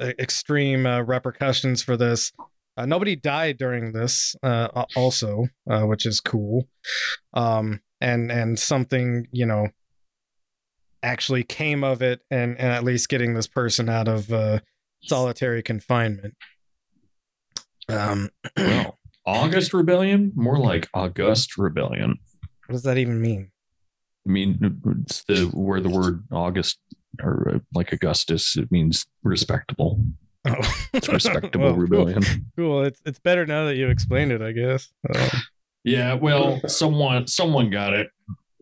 extreme uh, repercussions for this. Uh, nobody died during this, uh, also, uh, which is cool. Um, and and something you know actually came of it, and and at least getting this person out of uh, solitary confinement. Um, well, August Rebellion, more like August Rebellion. what does that even mean? I mean, it's the where the word August or uh, like Augustus, it means respectable. Oh. It's respectable Well, rebellion. Cool. It's it's better now that you explained it, I guess. Uh, Yeah, well, someone someone got it.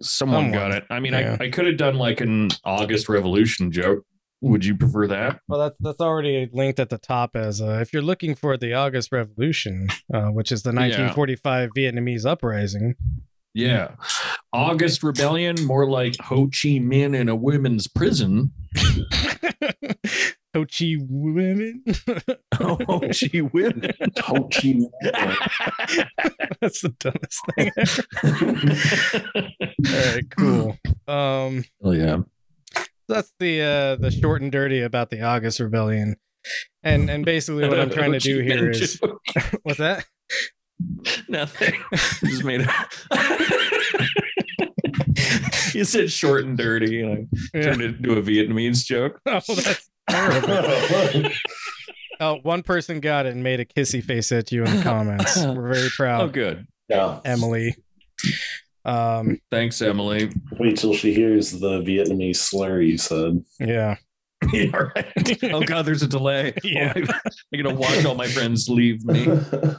Someone, Someone, got it. I mean, yeah. I, I could have done like an August Revolution joke. Would you prefer that? well, that's that's already linked at the top as uh, if you're looking for the August Revolution, uh, which is the 1945 Vietnamese uprising. Yeah. August Rebellion, more like Ho Chi Minh in a women's prison. Ho Chi women. Ho Chi women. Ho Chi That's the dumbest thing ever. All right, cool. Um, oh yeah. that's the uh the short and dirty about the August Rebellion, and and basically what I'm trying to do here is what's that? Nothing. Just made it. you said short and dirty, and I Yeah. turned it into a Vietnamese joke. Oh, that's terrible. Oh, one person got it and made a kissy face at you in the comments. We're very proud. Oh, proud, good. yeah. Emily. Um, Thanks, Emily. Wait till she hears the Vietnamese slur you said. yeah. yeah, right. Oh God, there's a delay. Yeah. Oh, my- I'm gonna watch all my friends leave me.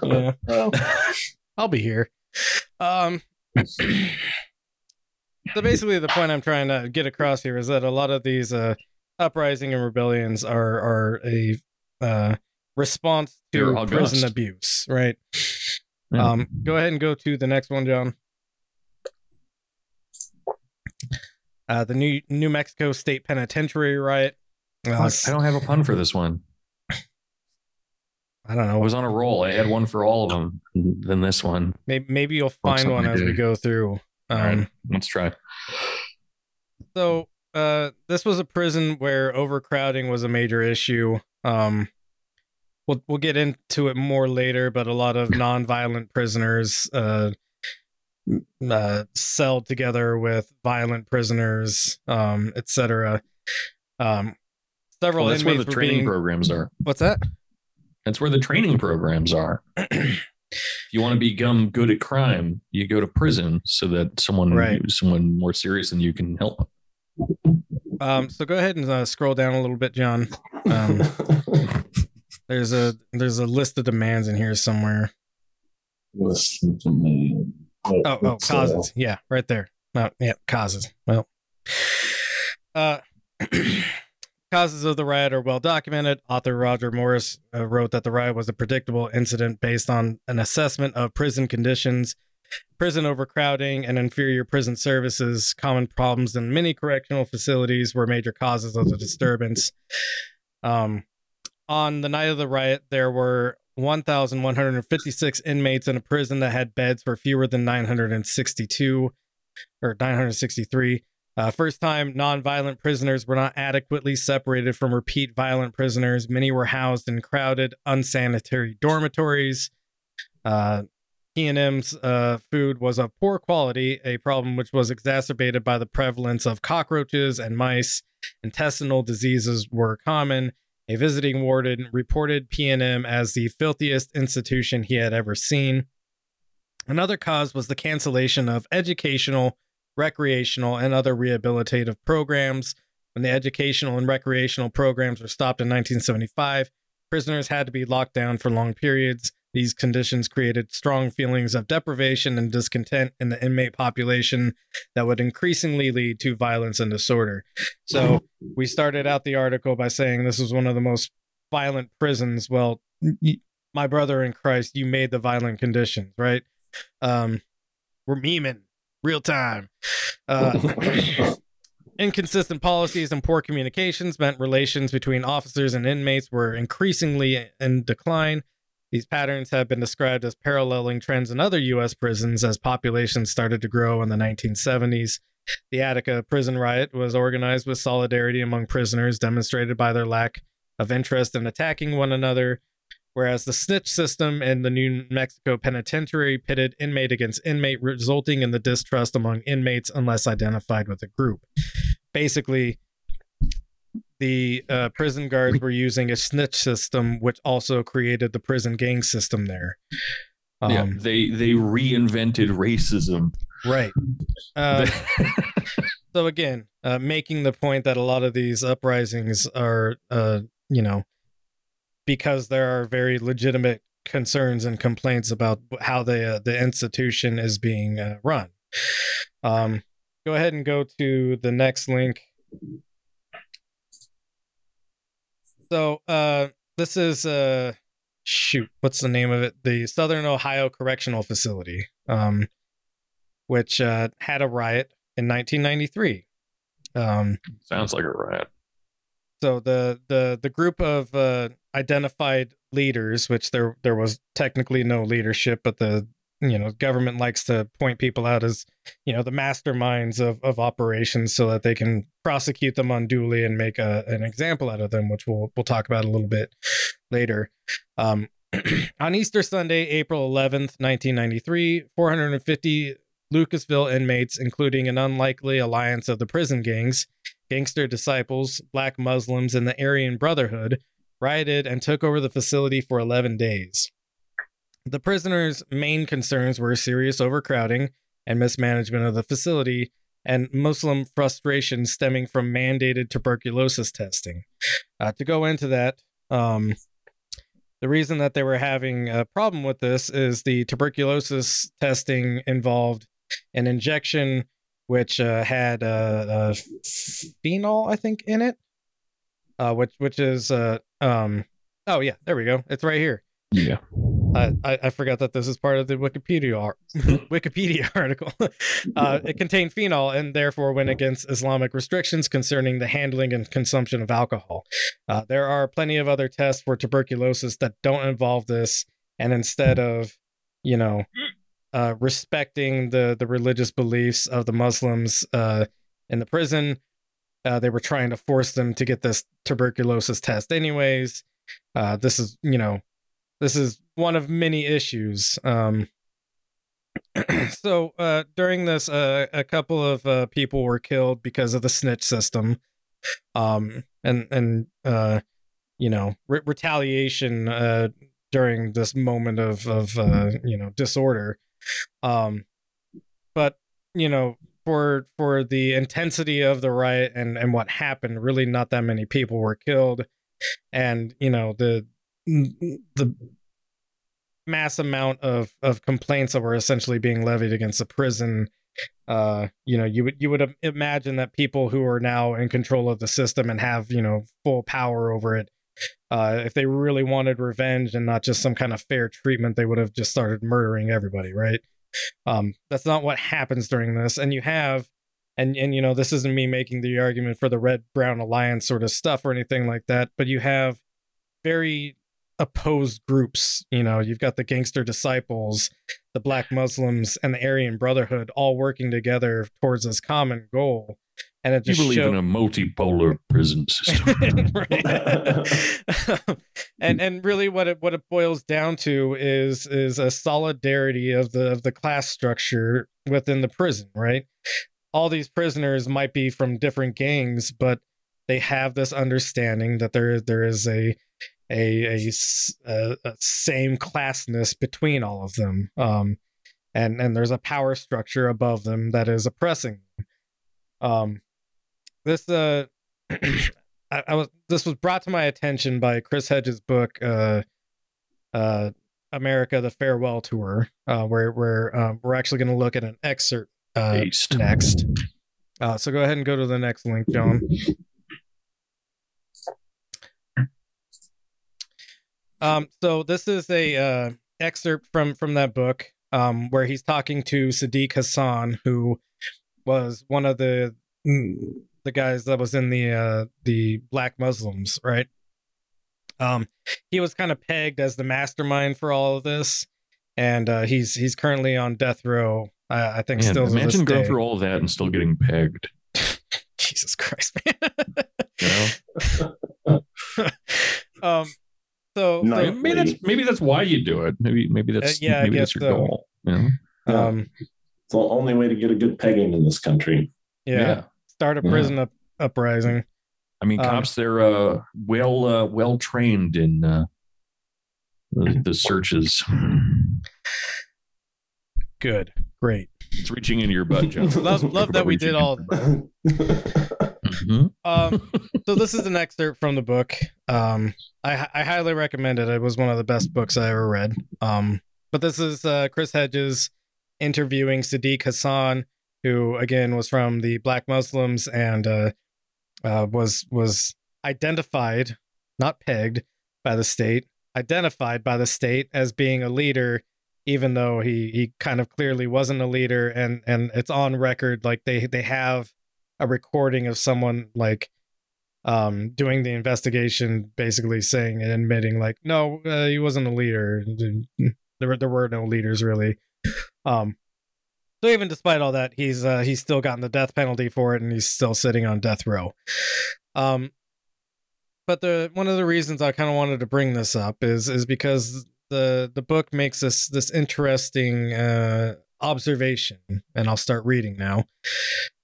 Yeah. Well, I'll be here. Um, so basically, the point I'm trying to get across here is that a lot of these uh, uprising and rebellions are are a uh, response to prison abuse, right? Yeah. Um, go ahead and go to the next one, John. Uh, the New New Mexico State Penitentiary riot. Uh, I don't have a pun for this one. I don't know. I was on a roll. I had one for all of them. Then this one. Maybe, maybe you'll find one as we go through. Um, right, let's try. So, uh, this was a prison where overcrowding was a major issue. Um, we'll we'll get into it more later, but a lot of non-violent prisoners uh, uh, celled together with violent prisoners, um, etc. Um, several Well, that's where the training being. programs are. What's that? That's where the training programs are. if you want to become good at crime, you go to prison so that someone Right. someone more serious than you can help. Um, so go ahead and uh, scroll down a little bit, John. Um, there's a there's a list of demands in here somewhere. Listen to me. Oh, oh, uh, causes. Yeah, right there. Oh, yeah, causes. Well, uh, causes of the riot are well documented. Author Roger Morris uh, wrote that the riot was a predictable incident based on an assessment of prison conditions, prison overcrowding, and inferior prison services. Common problems in many correctional facilities were major causes of the disturbance. Um, on the night of the riot, there were 1,156 inmates in a prison that had beds for fewer than 962 or 963. Uh, first time nonviolent prisoners were not adequately separated from repeat violent prisoners. Many were housed in crowded, unsanitary dormitories. Uh, PNM's uh, food was of poor quality, a problem which was exacerbated by the prevalence of cockroaches and mice. Intestinal diseases were common. A visiting warden reported P&M as the filthiest institution he had ever seen. Another cause was the cancellation of educational, recreational, and other rehabilitative programs. When the educational and recreational programs were stopped in 1975, prisoners had to be locked down for long periods. These conditions created strong feelings of deprivation and discontent in the inmate population that would increasingly lead to violence and disorder. So, we started out the article by saying this was one of the most violent prisons. Well, my brother in Christ, you made the violent conditions, right? Um, we're memeing real time. Uh, inconsistent policies and poor communications meant relations between officers and inmates were increasingly in decline. These patterns have been described as paralleling trends in other U.S. prisons as populations started to grow in the 1970s. The Attica prison riot was organized with solidarity among prisoners, demonstrated by their lack of interest in attacking one another, whereas the snitch system in the New Mexico penitentiary pitted inmate against inmate, resulting in the distrust among inmates unless identified with a group. Basically, the uh, prison guards were using a snitch system, which also created the prison gang system there. yeah, Um, they they reinvented racism. Right. Uh, so again, uh, making the point that a lot of these uprisings are, uh, you know, because there are very legitimate concerns and complaints about how the uh, the institution is being uh, run. Um, go ahead and go to the next link. So uh, this is uh, shoot, what's the name of it? The Southern Ohio Correctional Facility, um, which uh, had a riot in 1993. Um, Sounds like a riot. so the the the group of uh, identified leaders, which there there was technically no leadership, but the you know government likes to point people out as you know the masterminds of of operations, so that they can prosecute them unduly and make a, an example out of them, which we'll we'll talk about a little bit later. Um, on Easter Sunday, April 11th, 1993, 450 Lucasville inmates, including an unlikely alliance of the prison gangs, gangster disciples, black Muslims, and the Aryan Brotherhood, rioted and took over the facility for 11 days. The prisoners' main concerns were serious overcrowding and mismanagement of the facility, and Muslim frustration stemming from mandated tuberculosis testing. Uh, to go into that, um, the reason that they were having a problem with this is the tuberculosis testing involved an injection which uh, had uh, phenol, I think, in it, uh, which which is uh, um, oh yeah, there we go, it's right here. Yeah. I, I, I forgot that this is part of the Wikipedia ar- Wikipedia article. uh, it contained phenol and therefore went against Islamic restrictions concerning the handling and consumption of alcohol. Uh, there are plenty of other tests for tuberculosis that don't involve this, and instead of, you know, uh, respecting the the religious beliefs of the Muslims uh, in the prison, uh, they were trying to force them to get this tuberculosis test anyways. Uh, this is, you know, this is one of many issues. Um, so uh, during this, uh, a couple of uh, people were killed because of the snitch system, um, and and uh, you know re- retaliation during this moment of of you know disorder. Um, but you know for for the intensity of the riot and and what happened, really not that many people were killed, and you know the the mass amount of of complaints that were essentially being levied against the prison uh you know you would you would imagine that people who are now in control of the system and have you know full power over it uh if they really wanted revenge and not just some kind of fair treatment they would have just started murdering everybody right um that's not what happens during this and you have and and you know this isn't me making the argument for the red brown alliance sort of stuff or anything like that but you have very opposed groups. You know, you've got the gangster disciples, the black Muslims, and the Aryan Brotherhood all working together towards this common goal. And it You believe show- in a multipolar prison system. Right. and and really what it what it boils down to is is a solidarity of the of the class structure within the prison, right? All these prisoners might be from different gangs, but they have this understanding that there there is a a a same classness between all of them. Um and and there's a power structure above them that is oppressing them. Um this uh I, I was this was brought to my attention by Chris Hedges' book, uh, uh, America: The Farewell Tour, uh, where where um, we're actually going to look at an excerpt uh, Based. next. Uh, so go ahead and go to the next link, John. Um, so this is a uh, excerpt from from that book, um, where he's talking to Siddique Hasan, who was one of the mm, the guys that was in the uh, the Black Muslims, right? Um, he was kind of pegged as the mastermind for all of this, and uh, he's he's currently on death row. Uh, I think Man, still imagine going day. through all of that and still getting pegged. Jesus Christ, man. Um, so, No, so maybe that's maybe that's why you do it. Maybe maybe that's Uh, yeah, I maybe that's guess your so. goal. You know? Yeah. um, It's the only way to get a good pegging in this country. yeah, start a Yeah. prison up, uprising. I mean, Um, cops they're uh, well uh, well trained in uh, the, the searches. Good, great. It's reaching into your butt, John. Love, love that we did all. That. Mhm. Um, so this is an excerpt from the book. Um, I, I highly recommend it. It was one of the best books I ever read. Um, but this is uh, Chris Hedges interviewing Siddique Hasan, who again was from the Black Muslims and uh, uh, was was identified, not pegged, by the state, identified by the state as being a leader, even though he he kind of clearly wasn't a leader, and and it's on record like they they have a recording of someone like um doing the investigation basically saying and admitting like no uh, he wasn't a leader. There were there were no leaders really. Um so even despite all that he's uh he's still gotten the death penalty for it and he's still sitting on death row. Um but the one of the reasons I kind of wanted to bring this up is is because the the book makes this this interesting uh observation and I'll start reading now.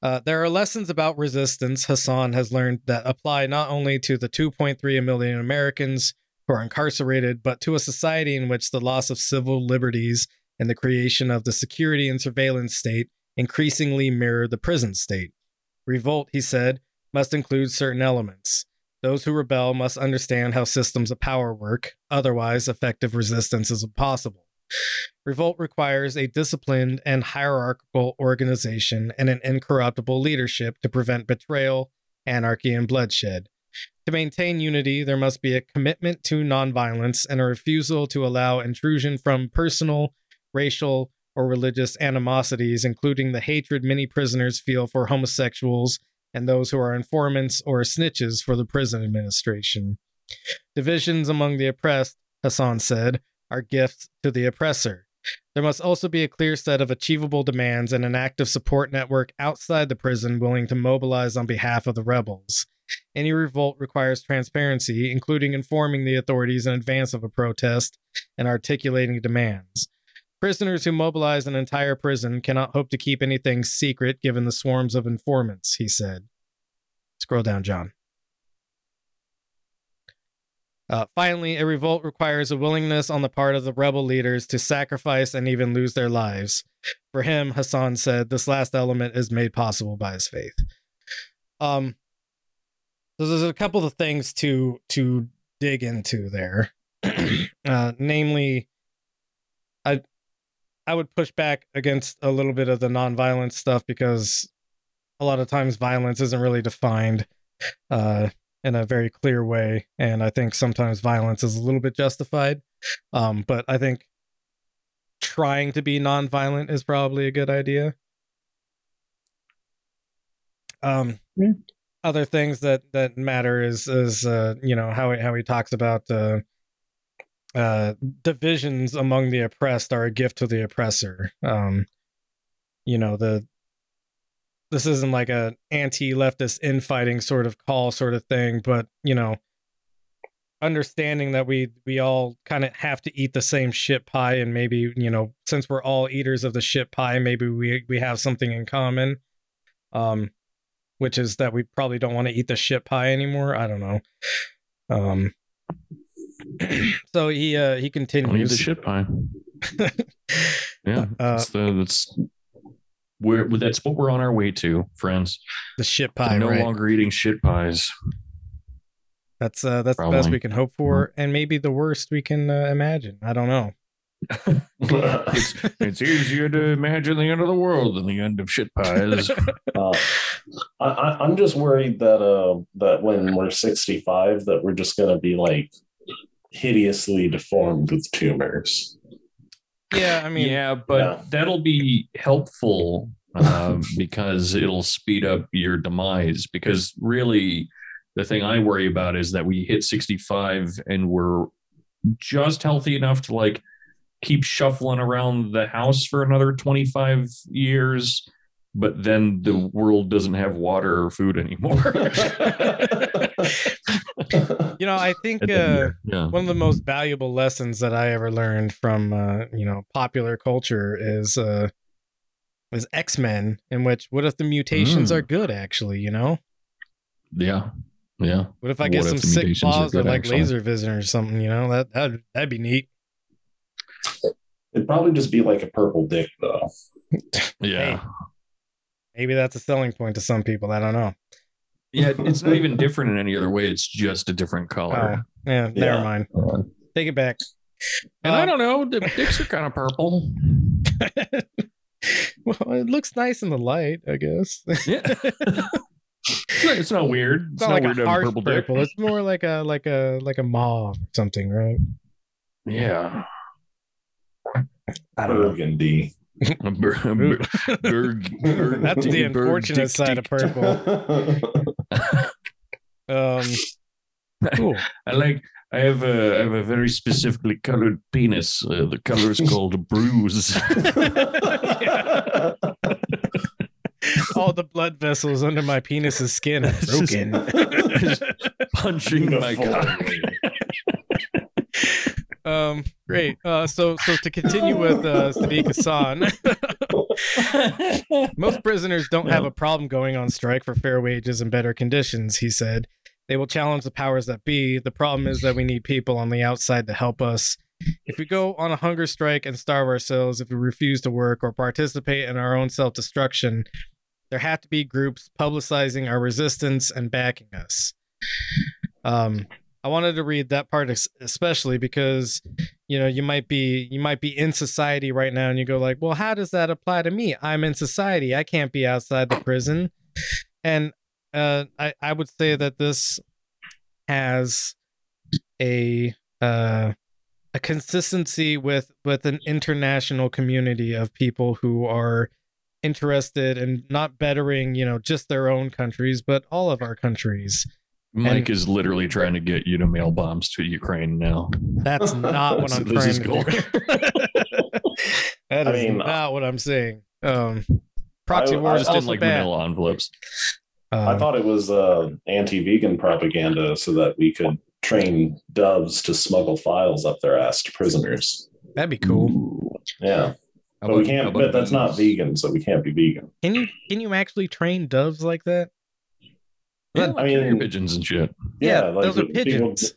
Uh, there are lessons about resistance Hasan has learned that apply not only to the 2.3 million Americans who are incarcerated, but to a society in which the loss of civil liberties and the creation of the security and surveillance state increasingly mirror the prison state. Revolt, he said, must include certain elements. Those who rebel must understand how systems of power work, otherwise, effective resistance is impossible. Revolt requires a disciplined and hierarchical organization and an incorruptible leadership to prevent betrayal, anarchy, and bloodshed. To maintain unity, there must be a commitment to nonviolence and a refusal to allow intrusion from personal, racial, or religious animosities, including the hatred many prisoners feel for homosexuals and those who are informants or snitches for the prison administration. Divisions among the oppressed, Hasan said, are gifts to the oppressor. There must also be a clear set of achievable demands and an active support network outside the prison willing to mobilize on behalf of the rebels. Any revolt requires transparency, including informing the authorities in advance of a protest and articulating demands. Prisoners who mobilize an entire prison cannot hope to keep anything secret given the swarms of informants, he said. Scroll down, John. Uh, finally, a revolt requires a willingness on the part of the rebel leaders to sacrifice and even lose their lives. For him, Hasan said, this last element is made possible by his faith. Um, so there's a couple of things to to dig into there. uh, namely, I I would push back against a little bit of the nonviolence stuff because a lot of times violence isn't really defined. Uh, in a very clear way. And I think sometimes violence is a little bit justified. Um, but I think trying to be nonviolent is probably a good idea. Um, Yeah. other things that that matter is is uh, you know how he, how he talks about uh, uh, divisions among the oppressed are a gift to the oppressor. Um, you know the this isn't like a anti-leftist infighting sort of call sort of thing but you know understanding that we we all kind of have to eat the same shit pie and maybe you know since we're all eaters of the shit pie maybe we we have something in common um which is that we probably don't want to eat the shit pie anymore i don't know um so he uh he Don't eat continues the shit pie. Yeah, Uh, that's the that's We're that's what we're on our way to, friends. the shit to pie no right longer eating shit pies. That's uh, that's the best we can hope for, and maybe the worst we can uh, imagine. I don't know. It's it's easier to imagine the end of the world than the end of shit pies. Uh, I, I, I'm just worried that uh that when we're 65, that we're just gonna be like hideously deformed with tumors. Yeah, I mean, yeah, but Yeah. that'll be helpful uh, because it'll speed up your demise. Because really, the thing I worry about is that we hit 65 and we're just healthy enough to like keep shuffling around the house for another 25 years, but then the world doesn't have water or food anymore. you know, I think uh, yeah. one of the most valuable lessons that I ever learned from uh, you know popular culture is uh, is X Men, in which what if the mutations Mm. are good? Actually, you know, yeah. Yeah. what if I get What some sick mutations are balls that like actually? laser vision or something? You know, that that that'd be neat. It'd probably just be like a purple dick, though. Yeah. Maybe that's a selling point to some people. I don't know. Yeah, it's not even different in any other way. It's just a different Oh, color. yeah, Yeah. never mind. Take it back. And I Um, don't know, the dicks are kind of purple. well, it looks nice in the light, I guess. Yeah. It's not, it's not weird. It's not not, like weird a to have harsh a purple purple. dick. It's more like a like a like a mauve or something, right? Yeah. I don't know. Burgundy. A bur- a Ooh. bur- burg- burg- That's the unfortunate dick- side of purple. Um, cool. I like. I have a I have a very specifically colored penis. Uh, the color is called bruise. All the blood vessels under my penis's skin are It's just- broken. Punching my cock. Um, great. Uh, so so to continue with uh, Siddique Hasan, most prisoners don't have a problem going on strike for fair wages and better conditions. He said they will challenge the powers that be. The problem is that we need people on the outside to help us. If we go on a hunger strike and starve ourselves, if we refuse to work or participate in our own self destruction, there have to be groups publicizing our resistance and backing us. Um, I wanted to read that part especially because you know you might be you might be in society right now and you go like, well, how does that apply to me? I'm in society. I can't be outside the prison, and uh, I I would say that this has a uh, a consistency with with an international community of people who are interested in not bettering you know just their own countries but all of our countries Mike And- is literally trying to get you to mail bombs to Ukraine now. that's not what So i'm this trying is to cool. do that I is mean, not what i'm saying um proxy I- I wars was also Just in like bad manila envelopes. I Um, thought it was uh, anti-vegan propaganda so that we could train doves to smuggle files up their ass to prisoners. that'd be cool Yeah, How but we about- how can't. But that's not vegan, so we can't be vegan. can you can you actually train doves like that Yeah, I like carrier mean- pigeons and shit. yeah, like those are the people- pigeons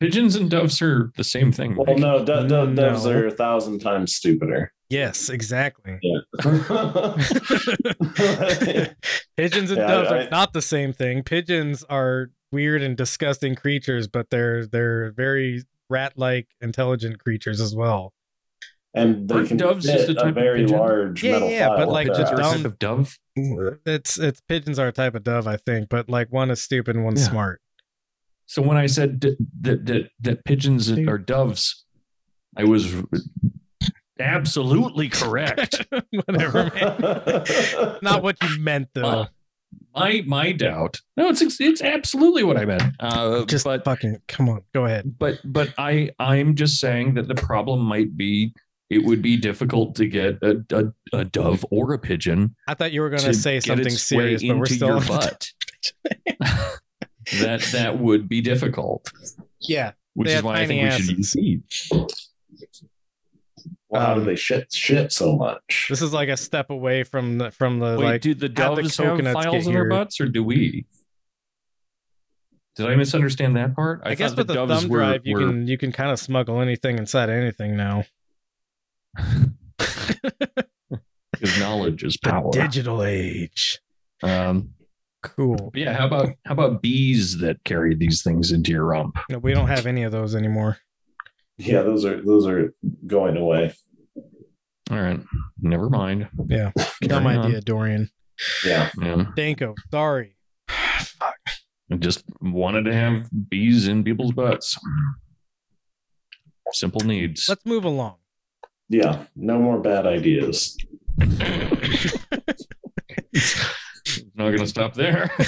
Pigeons and doves are the same thing. Well, Mike. no, do, do, mm, doves No. are a thousand times stupider. yes exactly Yeah. pigeons and Yeah, doves I- are not the same thing pigeons are weird and disgusting creatures but they're they're very rat-like intelligent creatures as well and they can doves fit just a type a of very pigeon? large Yeah, metal yeah, but file up like their just Pigeons are a dumb- type of dove. it's it's pigeons are a type of dove i think but like one is stupid and one's Yeah. smart So when I said that that that, that pigeons are doves, I was absolutely correct. whatever man not what you meant though Uh, my my doubt. No, it's it's absolutely what I meant. Uh, just but fucking come on go ahead but but I I'm just saying that the problem might be it would be difficult to get a, a, a dove or a pigeon i thought you were going to to say something serious but we're still your butt. that that would be difficult, yeah which is why I think tiny we should asses. eat. Well, how Um, do they shit shit so much? this is like a step away from the from the Wait, like do the have the doves have coconuts files in their butts, or do we? Did I misunderstand that part? I, guess thought with the doves thumb were- drive, you were- can you can kind of smuggle anything inside anything now. Because knowledge is The power. digital age. Um, Cool. yeah. How about how about bees that carry these things into your rump? No, we don't have any of those anymore. yeah, those are those are going away. All right, never mind. Yeah, dumb Carry on. idea, Dorian. Yeah, Yeah, Danko, sorry. Fuck. I just wanted to have bees in people's butts. Simple needs. Let's move along. Yeah. No more bad ideas. Not gonna stop there.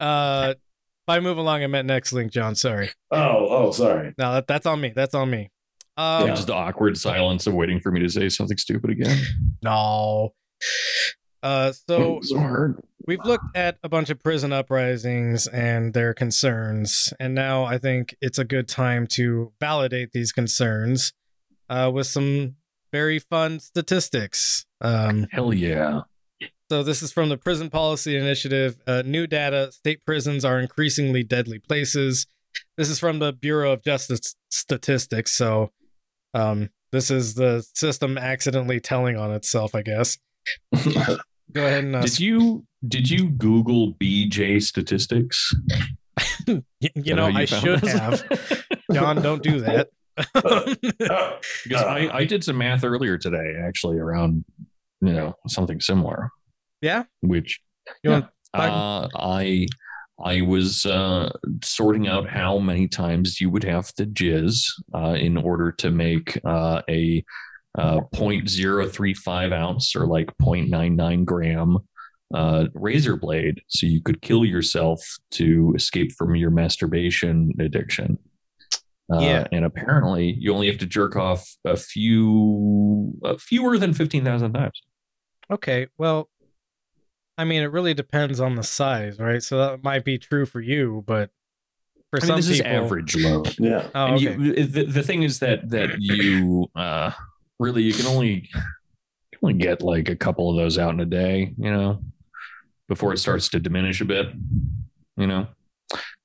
Uh, if I move along, I meant next link, John. Sorry. oh, oh, sorry. No, that, that's on me. That's on me. Um, Yeah. Just the awkward silence of waiting for me to say something stupid again. No. Uh, so so hard. we've looked at a bunch of prison uprisings and their concerns, and now I think it's a good time to validate these concerns uh, with some very fun statistics. Um, Hell yeah. so this is from the Prison Policy Initiative. Uh, new data: state prisons are increasingly deadly places. This is from the Bureau of Justice Statistics. So, um, this is the system accidentally telling on itself, I guess. Go ahead and uh, Did you did you Google BJ statistics? you know how I should this? have. John, don't do that. because I, I did some math earlier today, actually, around you know something similar. Yeah? Which You want- uh, I I was uh, sorting out how many times you would have to jizz uh, in order to make uh, a uh, 0.035 ounce or like 0.99 gram uh, razor blade, so you could kill yourself to escape from your masturbation addiction. Uh, Yeah. and apparently you only have to jerk off a few uh, fewer than 15,000 times. okay, well, I mean, it really depends on the size, right? So that might be true for you, but for I mean, some this people, is average load. yeah. Oh, and okay. you, the, the thing is that that you uh really you can only you can only get like a couple of those out in a day you know before it starts to diminish a bit you know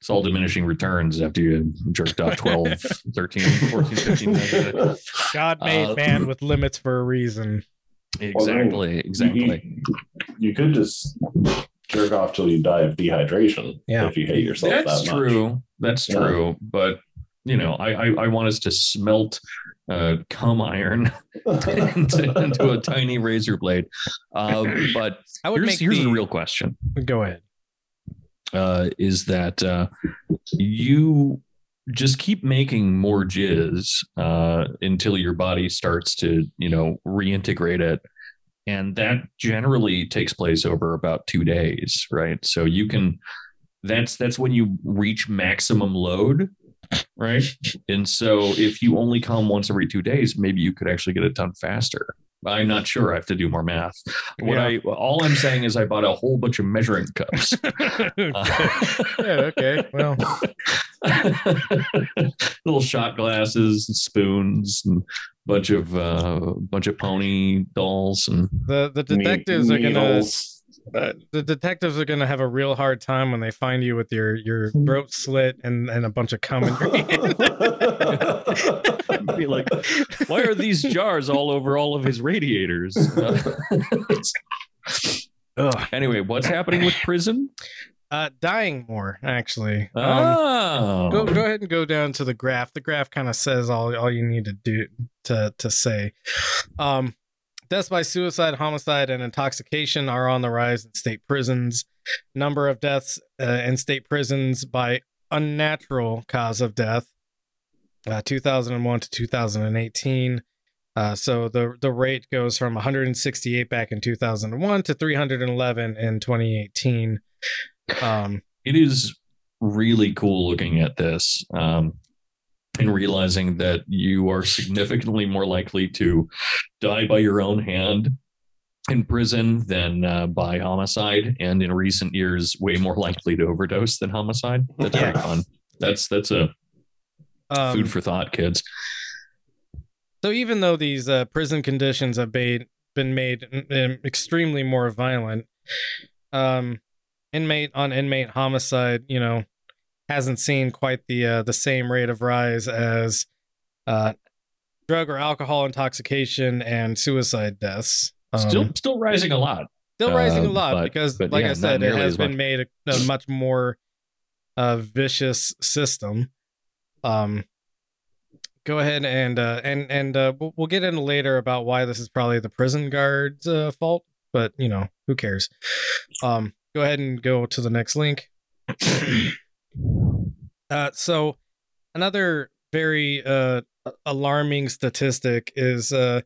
it's all diminishing returns after you jerked off 12 13 14 15 times. God made uh, man with limits for a reason. exactly exactly You, you could just jerk off till you die of dehydration Yeah. if you hate yourself that's that much. true that's Yeah. true but you know I, I i want us to smelt uh cum iron into, into a tiny razor blade uh but I would here's, make here's the, the real question Go ahead. Uh, is that uh, you just keep making more jizz uh, until your body starts to, you know, reintegrate it. And that generally takes place over about two days, right? So you can that's that's when you reach maximum load, right? And so if you only come once every two days, maybe you could actually get it done faster. I'm not sure. I have to do more math. What Yeah. I all I'm saying is I bought a whole bunch of measuring cups. yeah, okay. Well, little shot glasses and spoons and bunch of uh bunch of pony dolls and the the detectives are gonna. Uh, the detectives are gonna have a real hard time when they find you with your your throat slit and and a bunch of cum in your hand. be like why are these jars all over all of his radiators Uh, anyway what's happening with prison Uh, dying more actually. Um, oh go go ahead and go down to the graph. The graph kind of says all all you need to do to to say. Um, deaths by suicide, homicide, and intoxication are on the rise in state prisons. Number of deaths uh, in state prisons by unnatural cause of death, uh, 2001 to 2018. Uh, so the the rate goes from 168 back in 2001 to 311 in 2018. Um, it is really cool looking at this um, and realizing that you are significantly more likely to die by your own hand in prison than uh, by homicide, and in recent years, way more likely to overdose than homicide. That's Yeah. fun. That's that's a um, food for thought, kids. So even though these uh, prison conditions have been been made extremely more violent, um, inmate on inmate homicide, you know, hasn't seen quite the uh, the same rate of rise as uh, drug or alcohol intoxication and suicide deaths. Um, Still still rising a lot. still rising a uh, lot but- because, but like yeah, I said, it has been much. made a, a much more uh, vicious system. Um, go ahead and uh, and and uh, we'll, we'll get into later about why this is probably the prison guards' uh, fault, but you know who cares. Um, go ahead and go to the next link. uh, so another very uh, alarming statistic is uh,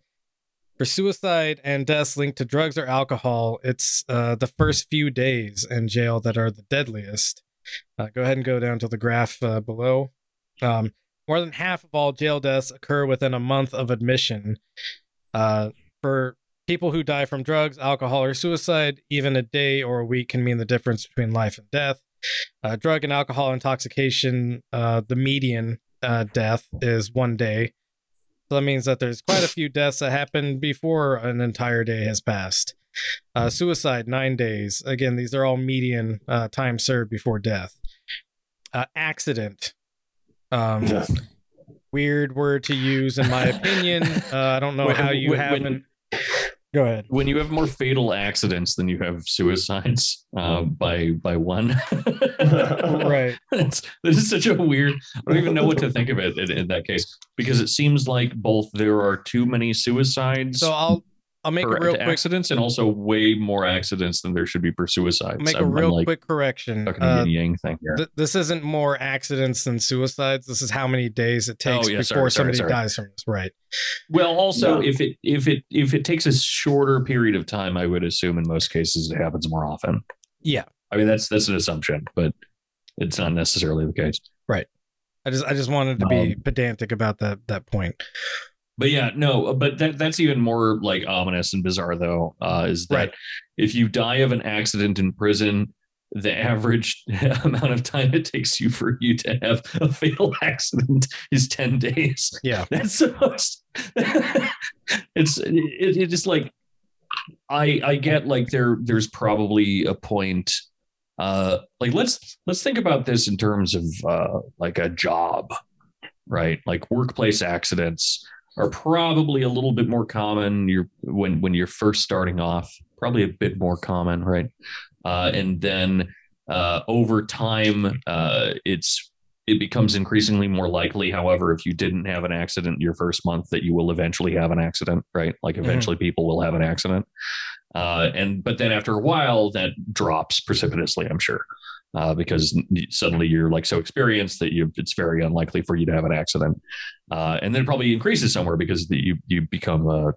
for suicide and deaths linked to drugs or alcohol, it's uh, the first few days in jail that are the deadliest. Uh, go ahead and go down to the graph uh, below. Um, more than half of all jail deaths occur within a month of admission. Uh, for people who die from drugs, alcohol, or suicide, even a day or a week can mean the difference between life and death. Uh, drug and alcohol intoxication, uh, the median uh, death is one day. So that means that there's quite a few deaths that happen before an entire day has passed. Uh, suicide, nine days. Again, these are all median uh, time served before death. Uh, accident. Um, Yeah. weird word to use, in my opinion. Uh, I don't know When- how you when- haven't. Go ahead. when you have more fatal accidents than you have suicides uh, by by one. Right. It's, this is such a weird. I don't even know what to think of it in, in that case because it seems like both there are too many suicides So I'll I'll make a real quick accidents and also way more accidents than there should be per suicides. make a I'm- I'm real like quick correction. a Uh, yin yang thing here. th- this isn't more accidents than suicides. This is how many days it takes Oh, yeah, before sorry, somebody sorry. dies from this. Right. Well, also if it if it if it takes a shorter period of time, I would assume in most cases it happens more often. Yeah. I mean that's that's an assumption, but it's not necessarily the case. Right. I just I just wanted to be pedantic about that that point. But yeah, no, but that that's even more like ominous and bizarre though. Uh, is that Right. if you die of an accident in prison, the average amount of time it takes you for you to have a fatal accident is ten days. Yeah. That's the most. it's it, it is like I I get like there there's probably a point. Uh, like let's let's think about this in terms of uh, like a job, right? Like workplace accidents are probably a little bit more common. You're when when you're first starting off, probably a bit more common, right? Uh, and then uh, over time, uh, it's it becomes increasingly more likely. However, if you didn't have an accident your first month, that you will eventually have an accident, right? Like eventually, people will have an accident. Uh, and but then after a while, that drops precipitously. I'm sure. Uh, because suddenly you're like so experienced that you it's very unlikely for you to have an accident, uh, and then it probably increases somewhere because the, you you become a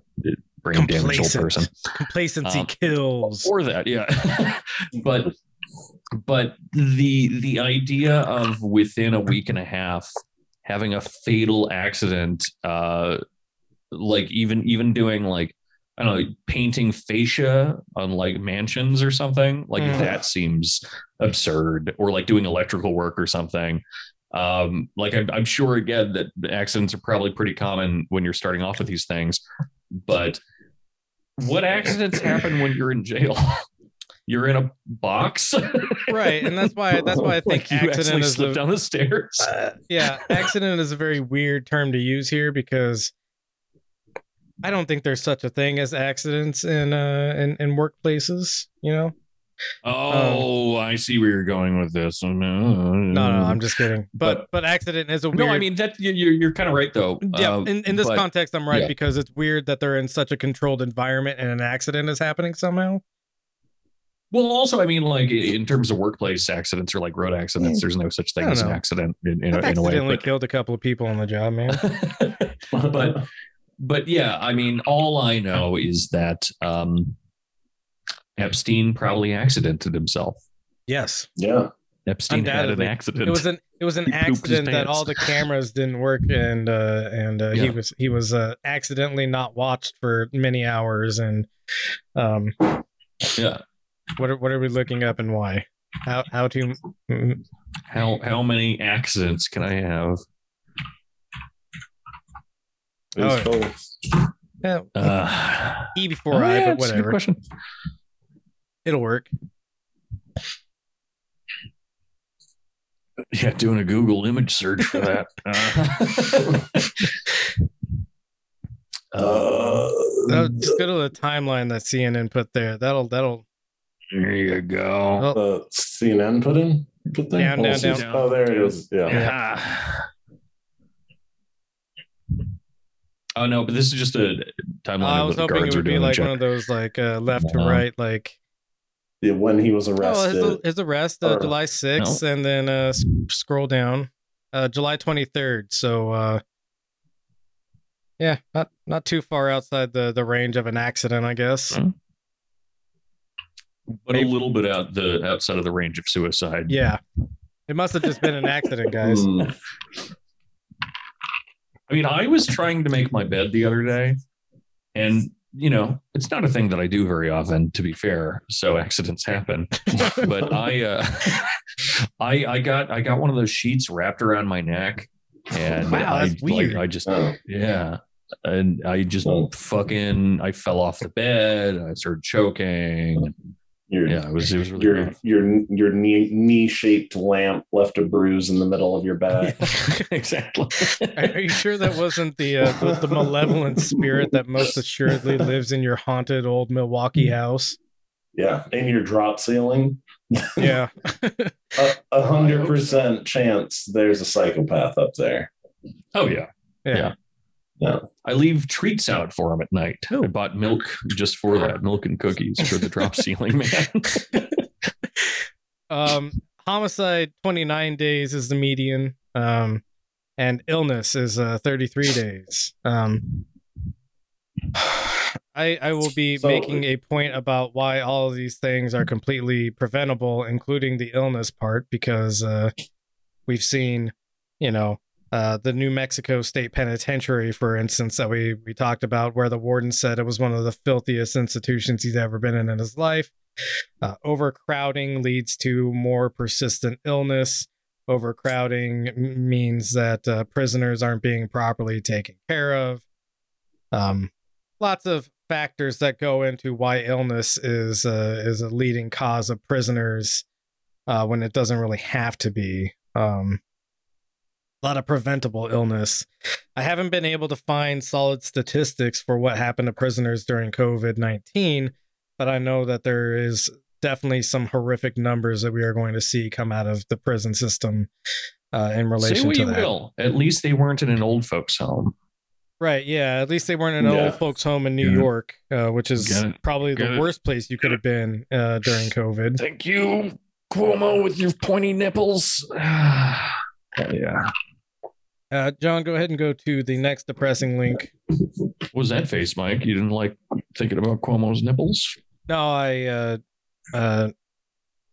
brain damaged old person. Complacency Um, kills. or that yeah. But but the the idea of within a week and a half having a fatal accident uh like even even doing like i don't know like painting fascia on like mansions or something like Mm. that seems absurd or like doing electrical work or something. Um like I'm, I'm sure again that accidents are probably pretty common when you're starting off with these things but what accidents happen when you're in jail? You're in a box? Right, and that's why that's why I think like you accident is slip the down the stairs? Uh, yeah, accident is a very weird term to use here because I don't think there's such a thing as accidents in uh in, in workplaces, you know? oh i see where you're going with this no No, no, I'm just kidding. But but, accident is a weird no i mean that you- you're, you're kind of right though yeah, Uh, in, in this but- context I'm right yeah. because it's weird that they're in such a controlled environment and an accident is happening somehow. well also i mean like in terms of workplace accidents or like road accidents there's no such thing as an accident in, in, I've in a way accidentally but- killed a couple of people on the job, man. but but yeah i mean all i know is that um epstein probably accidented himself. Yes. yeah. epstein had an accident. It was an it was an He accident that all the cameras didn't work and uh and uh, he was he was uh accidentally not watched for many hours and um yeah. what are, what are we looking up and why? How how to mm, how how many accidents can i have It was Oh, both. yeah, uh e before oh, i yeah, but it's good whatever question it'll work Yeah, doing a Google image search for that. Uh, Uh, No, just go to the timeline that cnn put there that'll that'll there you go. oh, the CNN put in? Put there? Down, Oh, down, down. Oh, there it is. Yeah. Yeah. Oh no, but this is just a timeline i of was what hoping guards it would be like check. one of those like uh left to right like Yeah, When he was Oh, arrested. his, his arrest uh, Or- July 6th, and then uh, s- scroll down, uh, July 23rd. So, uh, yeah, not not too far outside the the range of an accident, I guess. Hmm. but a little bit out the outside of the range of suicide. Yeah, it must have just been an accident, guys. I mean, I was trying to make my bed the other day, and you know, it's not a thing that I do very often, to be fair. So accidents happen. but I, uh, I, I got, I got one of those sheets wrapped around my neck, and Wow, I, that's like. I just, Oh. yeah, and I just Oh. fucking, I fell off the bed. I started choking. Your Yeah, it was it was really your rough. your your knee knee shaped lamp left a bruise in the middle of your back. exactly. Are, are you sure that wasn't the, uh, the the malevolent spirit that most assuredly lives in your haunted old Milwaukee house? yeah, and your drop ceiling. Yeah. A a hundred percent chance there's a psychopath up there. Oh yeah. Yeah. Yeah. Yeah. I leave treats out for him at night. I bought milk just for that, milk and cookies for the drop ceiling man. Um, homicide 29 days is the median. Um, and illness is uh 33 days. Um, I I will be So- making a point about why all of these things are completely preventable, including the illness part, because uh, we've seen, you know, uh, the New Mexico State Penitentiary, for instance, that we we talked about, where the warden said it was one of the filthiest institutions he's ever been in in his life. Uh, overcrowding leads to more persistent illness. Overcrowding means that uh, prisoners aren't being properly taken care of. Um, lots of factors that go into why illness is uh, is a leading cause of prisoners uh, when it doesn't really have to be. Um, a lot of preventable illness. I haven't been able to find solid statistics for what happened to prisoners during COVID 19, but I know that there is definitely some horrific numbers that we are going to see come out of the prison system uh, in relation Say what to you that. will. At least they weren't in an old folks' home. Right, yeah. At least they weren't in an Yeah. old folks' home in New Get. York, uh, which is probably Get the it. worst place you could have been uh, during COVID. Thank you, Cuomo, with your pointy nipples. yeah. Uh, John, go ahead and go to the next depressing link. What was that face, Mike? You didn't like thinking about Cuomo's nipples? No, I uh, uh,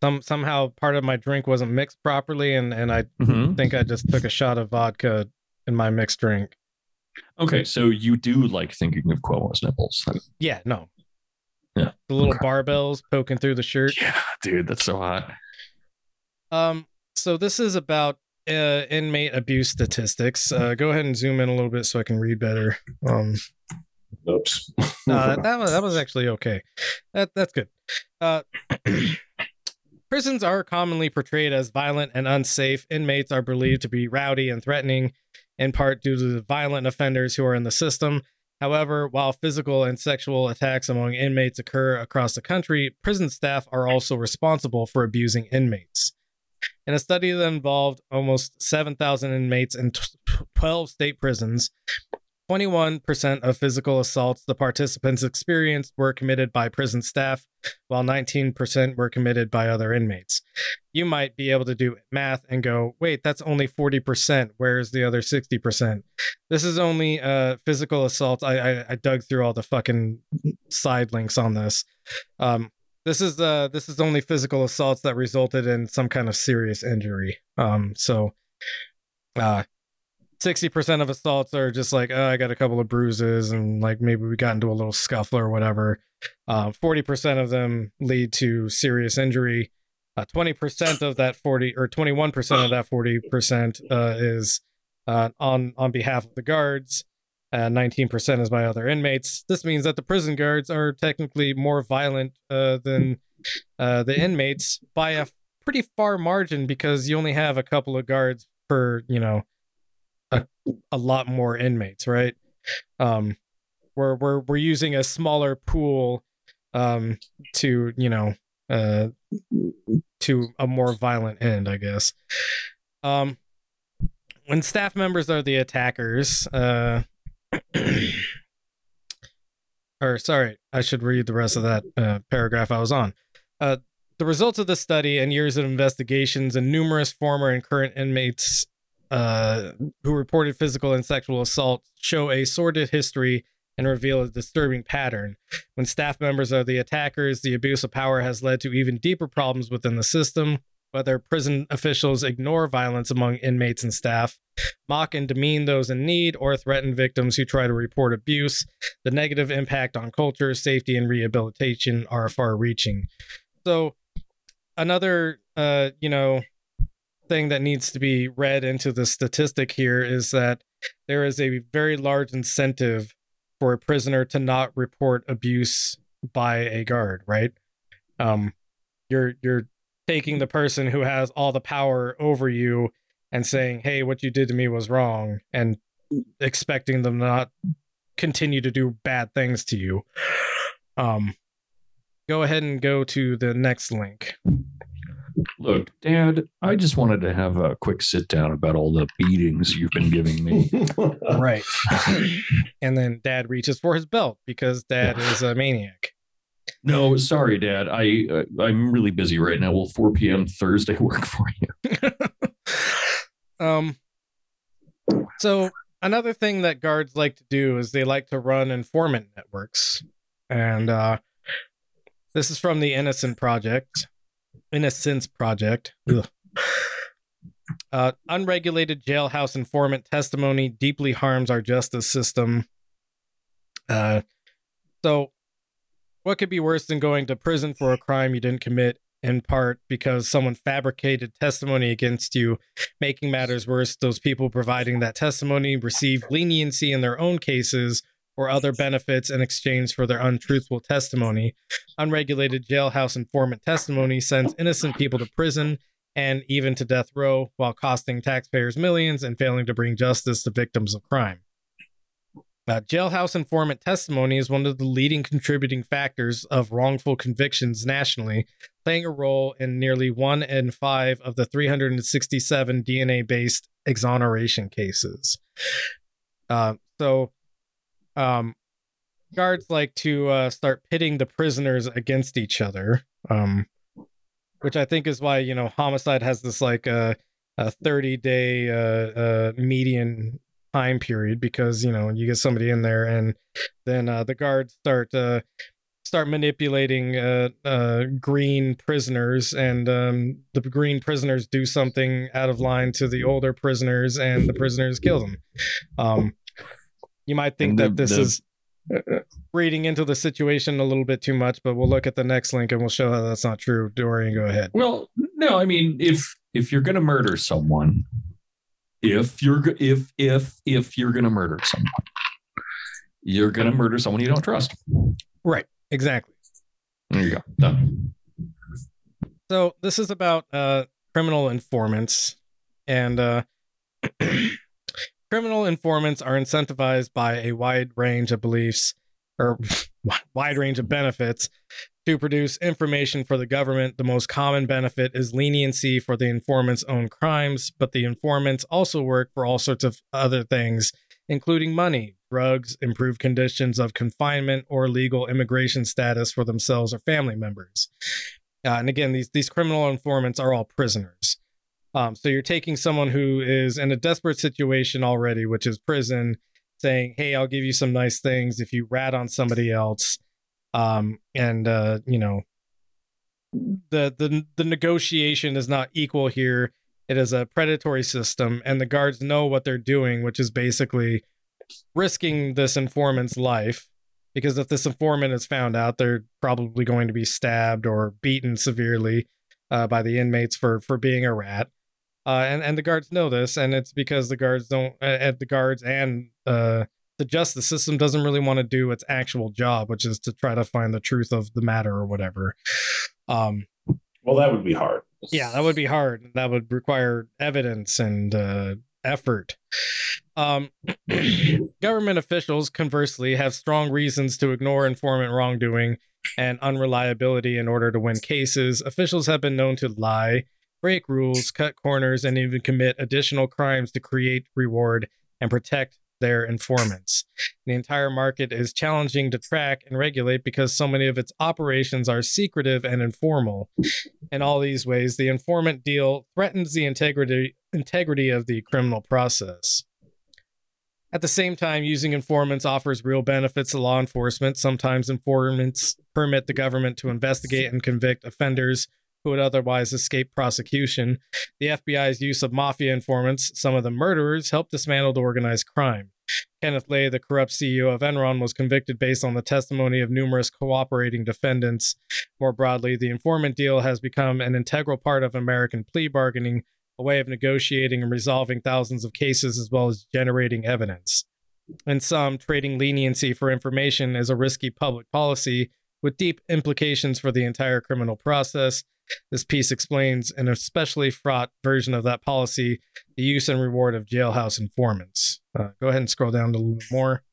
some somehow part of my drink wasn't mixed properly, and and I Mm-hmm. think I just took a shot of vodka in my mixed drink. Okay, so you do like thinking of Cuomo's nipples. Yeah, no. Yeah, The little okay. barbells poking through the shirt. Yeah, dude, that's so hot. Um, so this is about uh, inmate abuse statistics. Uh, go ahead and zoom in a little bit so I can read better. Um, Oops. no, that, that was that was actually okay. That that's good. Uh, prisons are commonly portrayed as violent and unsafe. Inmates are believed to be rowdy and threatening, in part due to the violent offenders who are in the system. However, while physical and sexual attacks among inmates occur across the country, prison staff are also responsible for abusing inmates. In a study that involved almost 7,000 inmates in 12 state prisons, 21% of physical assaults the participants experienced were committed by prison staff, while 19% were committed by other inmates. You might be able to do math and go, wait, that's only 40%. Where's the other 60%? This is only uh, physical assault. I, I, I dug through all the fucking side links on this. Um, this is uh this is only physical assaults that resulted in some kind of serious injury. Um, so uh 60% of assaults are just like, oh, I got a couple of bruises and like maybe we got into a little scuffle or whatever. Uh, 40% of them lead to serious injury. Uh, 20% of that 40 or 21% of that 40% uh, is uh, on on behalf of the guards. Uh, 19% is by other inmates. This means that the prison guards are technically more violent uh, than uh, the inmates by a pretty far margin because you only have a couple of guards per, you know, a, a lot more inmates, right? Um, we're we're we're using a smaller pool um, to you know uh, to a more violent end, I guess. Um, when staff members are the attackers, uh, or sorry, I should read the rest of that uh, paragraph I was on. Uh, the results of the study and years of investigations and numerous former and current inmates uh, who reported physical and sexual assault show a sordid history and reveal a disturbing pattern. When staff members are the attackers, the abuse of power has led to even deeper problems within the system. Whether prison officials ignore violence among inmates and staff, mock and demean those in need, or threaten victims who try to report abuse, the negative impact on culture, safety, and rehabilitation are far reaching. So, another, uh, you know, thing that needs to be read into the statistic here is that there is a very large incentive for a prisoner to not report abuse by a guard, right? Um, you're you're taking the person who has all the power over you and saying, "Hey, what you did to me was wrong," and expecting them not continue to do bad things to you. Um, go ahead and go to the next link. Look, Dad, I just wanted to have a quick sit down about all the beatings you've been giving me. Right. and then Dad reaches for his belt because Dad is a maniac. No, sorry, Dad. I uh, I'm really busy right now. Will 4 p.m. Thursday work for you? um. So another thing that guards like to do is they like to run informant networks, and uh, this is from the Innocent Project. Innocence Project. Uh, unregulated jailhouse informant testimony deeply harms our justice system. Uh, so, what could be worse than going to prison for a crime you didn't commit, in part because someone fabricated testimony against you? Making matters worse, those people providing that testimony receive leniency in their own cases or other benefits in exchange for their untruthful testimony. Unregulated jailhouse informant testimony sends innocent people to prison and even to death row while costing taxpayers millions and failing to bring justice to victims of crime. Uh, jailhouse informant testimony is one of the leading contributing factors of wrongful convictions nationally, playing a role in nearly one in five of the 367 DNA based exoneration cases. Uh, so, um, guards like to uh, start pitting the prisoners against each other, um, which I think is why you know homicide has this like uh, a 30 day uh, median time period because you know you get somebody in there and then uh, the guards start uh, start manipulating uh, uh, green prisoners and um, the green prisoners do something out of line to the older prisoners and the prisoners kill them. Um, you might think the- that this the- is uh, reading into the situation a little bit too much, but we'll look at the next link and we'll show how that's not true. Dorian, go ahead. Well, no, I mean, if if you're gonna murder someone, if you're if if if you're gonna murder someone, you're gonna murder someone you don't trust. Right, exactly. There you go. Done. So this is about uh, criminal informants, and uh, criminal informants are incentivized by a wide range of beliefs or wide range of benefits to produce information for the government. The most common benefit is leniency for the informant's own crimes, but the informants also work for all sorts of other things, including money, drugs, improved conditions of confinement, or legal immigration status for themselves or family members. Uh, and again, these these criminal informants are all prisoners. Um, so you're taking someone who is in a desperate situation already, which is prison, saying, "Hey, I'll give you some nice things if you rat on somebody else." Um, and uh, you know, the the the negotiation is not equal here. It is a predatory system, and the guards know what they're doing, which is basically risking this informant's life because if this informant is found out, they're probably going to be stabbed or beaten severely uh, by the inmates for for being a rat. Uh, and and the guards know this, and it's because the guards don't, uh, the guards and uh, the justice system doesn't really want to do its actual job, which is to try to find the truth of the matter or whatever. Um, well, that would be hard. yeah, that would be hard. That would require evidence and uh, effort. Um, government officials, conversely, have strong reasons to ignore informant wrongdoing and unreliability in order to win cases. Officials have been known to lie, break rules, cut corners, and even commit additional crimes to create reward and protect their informants. The entire market is challenging to track and regulate because so many of its operations are secretive and informal. In all these ways, the informant deal threatens the integrity integrity of the criminal process. At the same time, using informants offers real benefits to law enforcement. Sometimes informants permit the government to investigate and convict offenders who would otherwise escape prosecution. The FBI's use of mafia informants, some of the murderers, helped dismantle the organized crime. Kenneth Lay, the corrupt CEO of Enron, was convicted based on the testimony of numerous cooperating defendants. More broadly, the informant deal has become an integral part of American plea bargaining, a way of negotiating and resolving thousands of cases as well as generating evidence. In some, trading leniency for information is a risky public policy with deep implications for the entire criminal process. This piece explains an especially fraught version of that policy the use and reward of jailhouse informants. Uh, go ahead and scroll down a little bit more.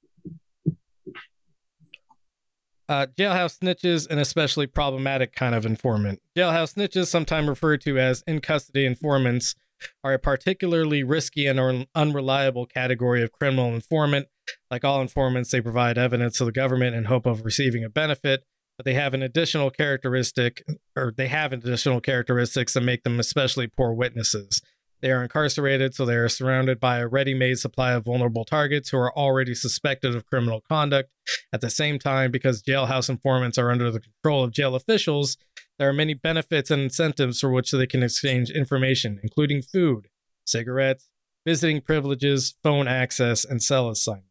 Uh, jailhouse snitches, an especially problematic kind of informant. Jailhouse snitches, sometimes referred to as in custody informants, are a particularly risky and un- unreliable category of criminal informant. Like all informants, they provide evidence to the government in hope of receiving a benefit, but they have an additional characteristic, or they have additional characteristics that make them especially poor witnesses. They are incarcerated, so they are surrounded by a ready made supply of vulnerable targets who are already suspected of criminal conduct. At the same time, because jailhouse informants are under the control of jail officials, there are many benefits and incentives for which they can exchange information, including food, cigarettes, visiting privileges, phone access, and cell assignments.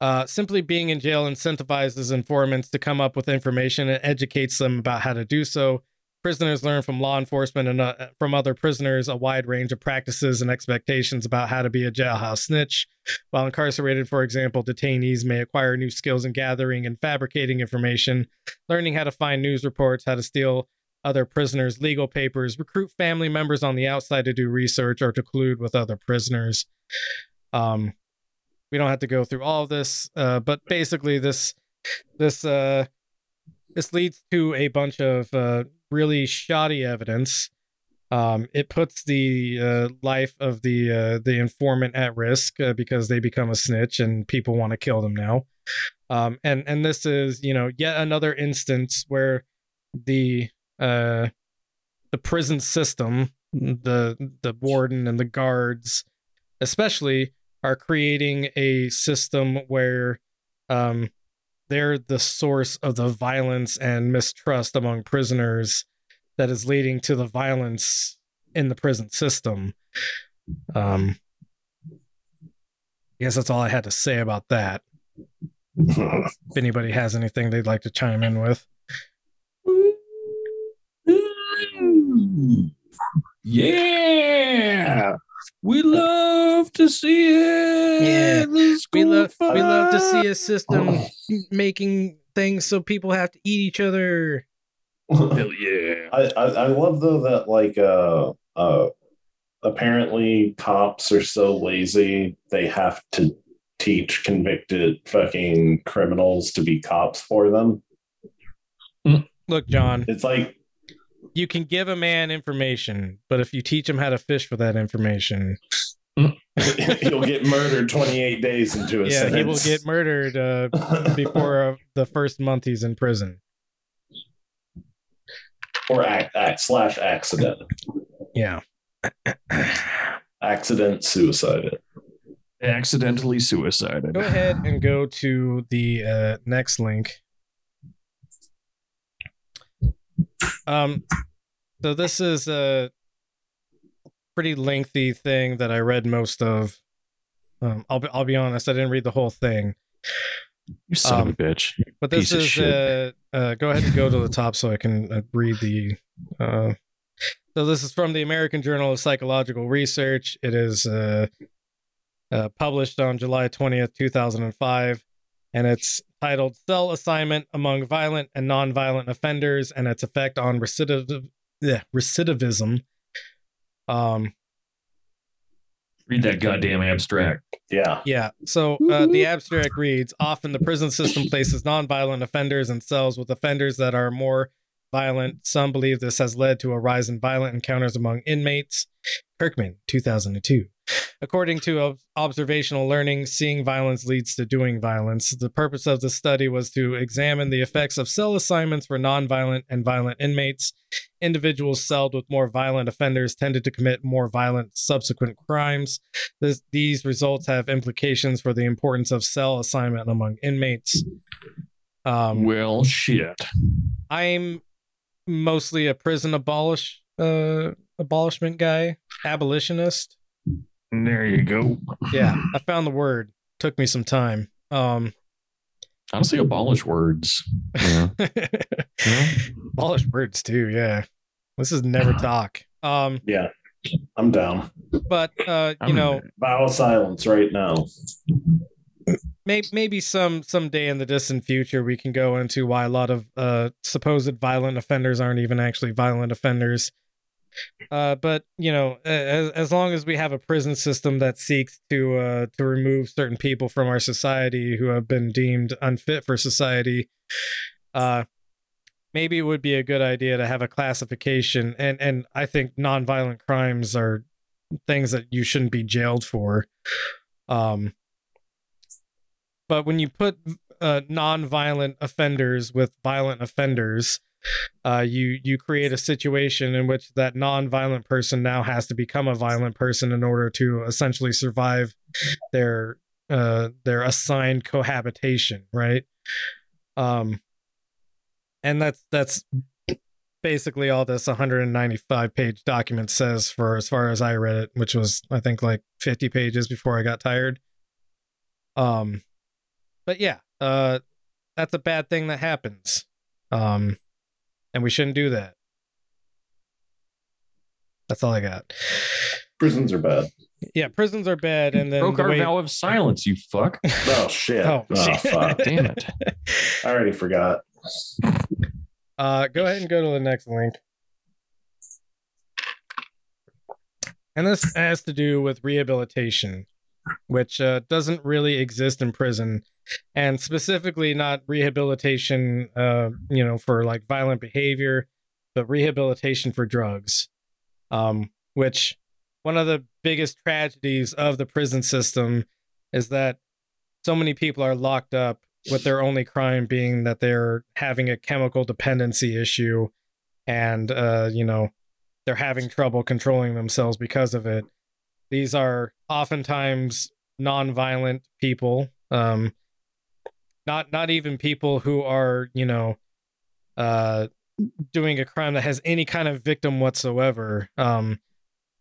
Uh, simply being in jail incentivizes informants to come up with information and educates them about how to do so. Prisoners learn from law enforcement and uh, from other prisoners a wide range of practices and expectations about how to be a jailhouse snitch. While incarcerated, for example, detainees may acquire new skills in gathering and fabricating information, learning how to find news reports, how to steal other prisoners' legal papers, recruit family members on the outside to do research or to collude with other prisoners. Um, we don't have to go through all this, uh, but basically, this this uh, this leads to a bunch of uh, really shoddy evidence. Um, it puts the uh, life of the uh, the informant at risk uh, because they become a snitch and people want to kill them now. Um, and and this is you know yet another instance where the uh, the prison system, the the warden and the guards, especially, are creating a system where um, they're the source of the violence and mistrust among prisoners that is leading to the violence in the prison system. Um, I guess that's all I had to say about that. if anybody has anything they'd like to chime in with. Yeah. We love to see it. Yeah. Let's We go love we love to see a system making things so people have to eat each other. Hell yeah. I, I I love though that like uh uh apparently cops are so lazy they have to teach convicted fucking criminals to be cops for them. Look, John, It's like you can give a man information, but if you teach him how to fish for that information, He'll get murdered 28 days into a yeah, he will get murdered uh, before uh, the first month he's in prison. or act, act slash accident. Yeah. Accident suicide. Accidentally suicided. Go ahead and go to the uh, next link. Um, so this is a pretty lengthy thing that I read most of. Um, I'll be I'll be honest, I didn't read the whole thing, You son of Um, a bitch. but this Piece is uh, uh, go ahead and go to the top so I can uh, read the. Uh, so this is from the American Journal of Psychological Research. It is uh, uh, published on July twentieth, two thousand and five, and it's titled "Cell Assignment Among Violent and Nonviolent Offenders and Its Effect on Recidiv- yeah, Recidivism." Um, Read that goddamn abstract. Yeah. yeah. So uh, the abstract reads Often the prison system places nonviolent offenders in cells with offenders that are more violent. Some believe this has led to a rise in violent encounters among inmates. Kirkman, 2002. According to observational learning, seeing violence leads to doing violence. The purpose of the study was to examine the effects of cell assignments for nonviolent and violent inmates. Individuals celled with more violent offenders tended to commit more violent subsequent crimes. This, these results have implications for the importance of cell assignment among inmates. Um, Well, shit. I'm mostly a prison abolish uh, abolishment guy, abolitionist. There you go. Yeah, I found the word. Took me some time. Um, Honestly, abolish words. Yeah. Yeah. abolish words too. Yeah, this is never talk. Um, Yeah. I'm down. but uh, you I'm- know, Vow silence right now. maybe maybe some someday in the distant future we can go into why a lot of uh supposed violent offenders aren't even actually violent offenders. Uh, but you know, as, as long as we have a prison system that seeks to uh, to remove certain people from our society who have been deemed unfit for society, uh, maybe it would be a good idea to have a classification. And and I think nonviolent crimes are things that you shouldn't be jailed for. Um, but when you put uh, non-violent offenders with violent offenders, uh, you you create a situation in which that non-violent person now has to become a violent person in order to essentially survive their uh, their assigned cohabitation, right? Um, and that's that's basically all this 195 page document says for as far as I read it, which was I think like 50 pages before I got tired. Um, but yeah, uh, that's a bad thing that happens. Um, and we shouldn't do that. That's all I got. Prisons are bad. Yeah, prisons are bad, and then Broke the our way- vow of silence, you fuck. Oh shit. Oh, Oh, shit. fuck. Damn it. I already forgot. Uh, go ahead and go to the next link. And this has to do with rehabilitation, which uh, doesn't really exist in prison, and specifically not rehabilitation, uh, you know, for like violent behavior, but rehabilitation for drugs. Um, which one of the biggest tragedies of the prison system is that so many people are locked up with their only crime being that they're having a chemical dependency issue and uh you know they're having trouble controlling themselves because of it these are oftentimes non-violent people um not not even people who are you know uh doing a crime that has any kind of victim whatsoever um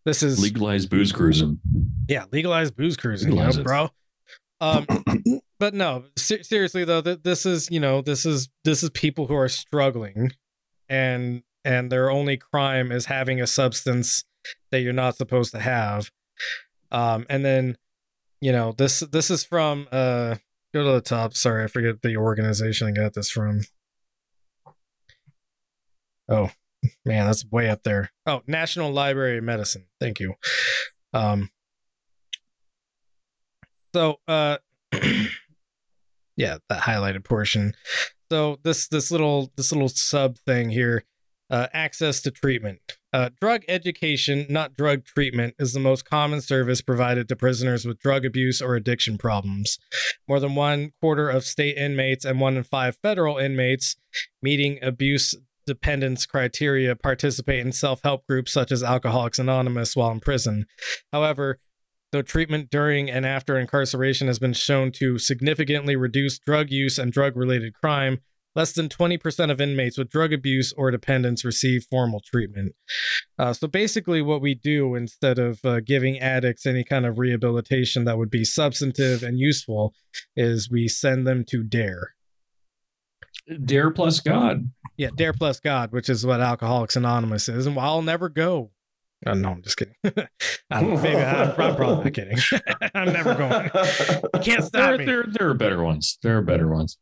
this is legalized booze cruising. yeah, legalized booze cruising, you know, bro. Um, but no, ser- seriously though, th- this is you know this is this is people who are struggling, and and their only crime is having a substance that you're not supposed to have. Um, and then you know this this is from uh go to the top. Sorry, I forget the organization I got this from. Oh man, that's way up there. Oh, National Library of Medicine. Thank you. Um, so, uh, yeah, that highlighted portion. So this this little this little sub thing here, uh, access to treatment. Uh, drug education, not drug treatment, is the most common service provided to prisoners with drug abuse or addiction problems. More than one quarter of state inmates and one in five federal inmates meeting abuse dependence criteria participate in self help groups such as Alcoholics Anonymous while in prison. However, though treatment during and after incarceration has been shown to significantly reduce drug use and drug related crime, less than 20% of inmates with drug abuse or dependence receive formal treatment. Uh, so basically, what we do instead of uh, giving addicts any kind of rehabilitation that would be substantive and useful is we send them to DARE. Dare plus God. Yeah, Dare Plus God, which is what Alcoholics Anonymous is, and I'll never go. Oh, no, I'm just kidding. I don't know, maybe I'm, I'm probably not kidding. I'm never going. You can't stop There, me. there, there are better ones. There are better ones.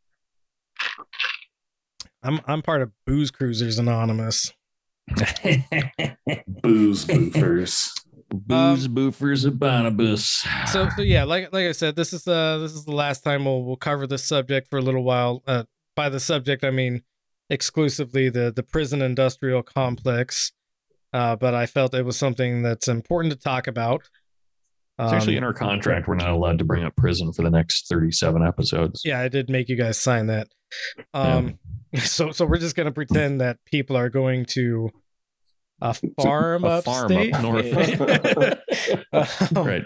I'm I'm part of Booze Cruisers Anonymous. Booze boofers. Booze boofers of Barnabas. So so yeah, like like I said, this is uh this is the last time we'll we'll cover this subject for a little while. Uh, by the subject, I mean exclusively the the prison industrial complex. Uh, but I felt it was something that's important to talk about. It's actually Um, in our contract. We're not allowed to bring up prison for the next 37 episodes. Yeah, I did make you guys sign that. Um, so so we're just gonna pretend that people are going to a farm a farm up north. Um, right.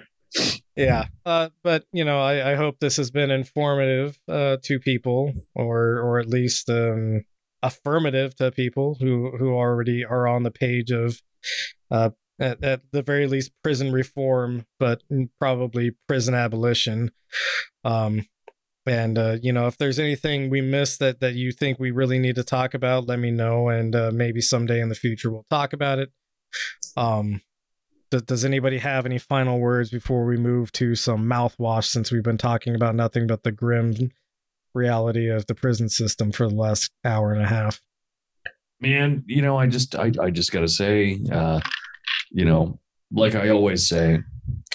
Yeah. Uh, but you know, I, I hope this has been informative uh, to people, or or at least um, affirmative to people who who already are on the page of uh, at, at the very least prison reform, but probably prison abolition. Um, and uh, you know, if there's anything we missed that that you think we really need to talk about, let me know, and uh, maybe someday in the future we'll talk about it. Um, does anybody have any final words before we move to some mouthwash? Since we've been talking about nothing but the grim reality of the prison system for the last hour and a half. Man, you know, I just I I just gotta say, uh, you know, like I always say,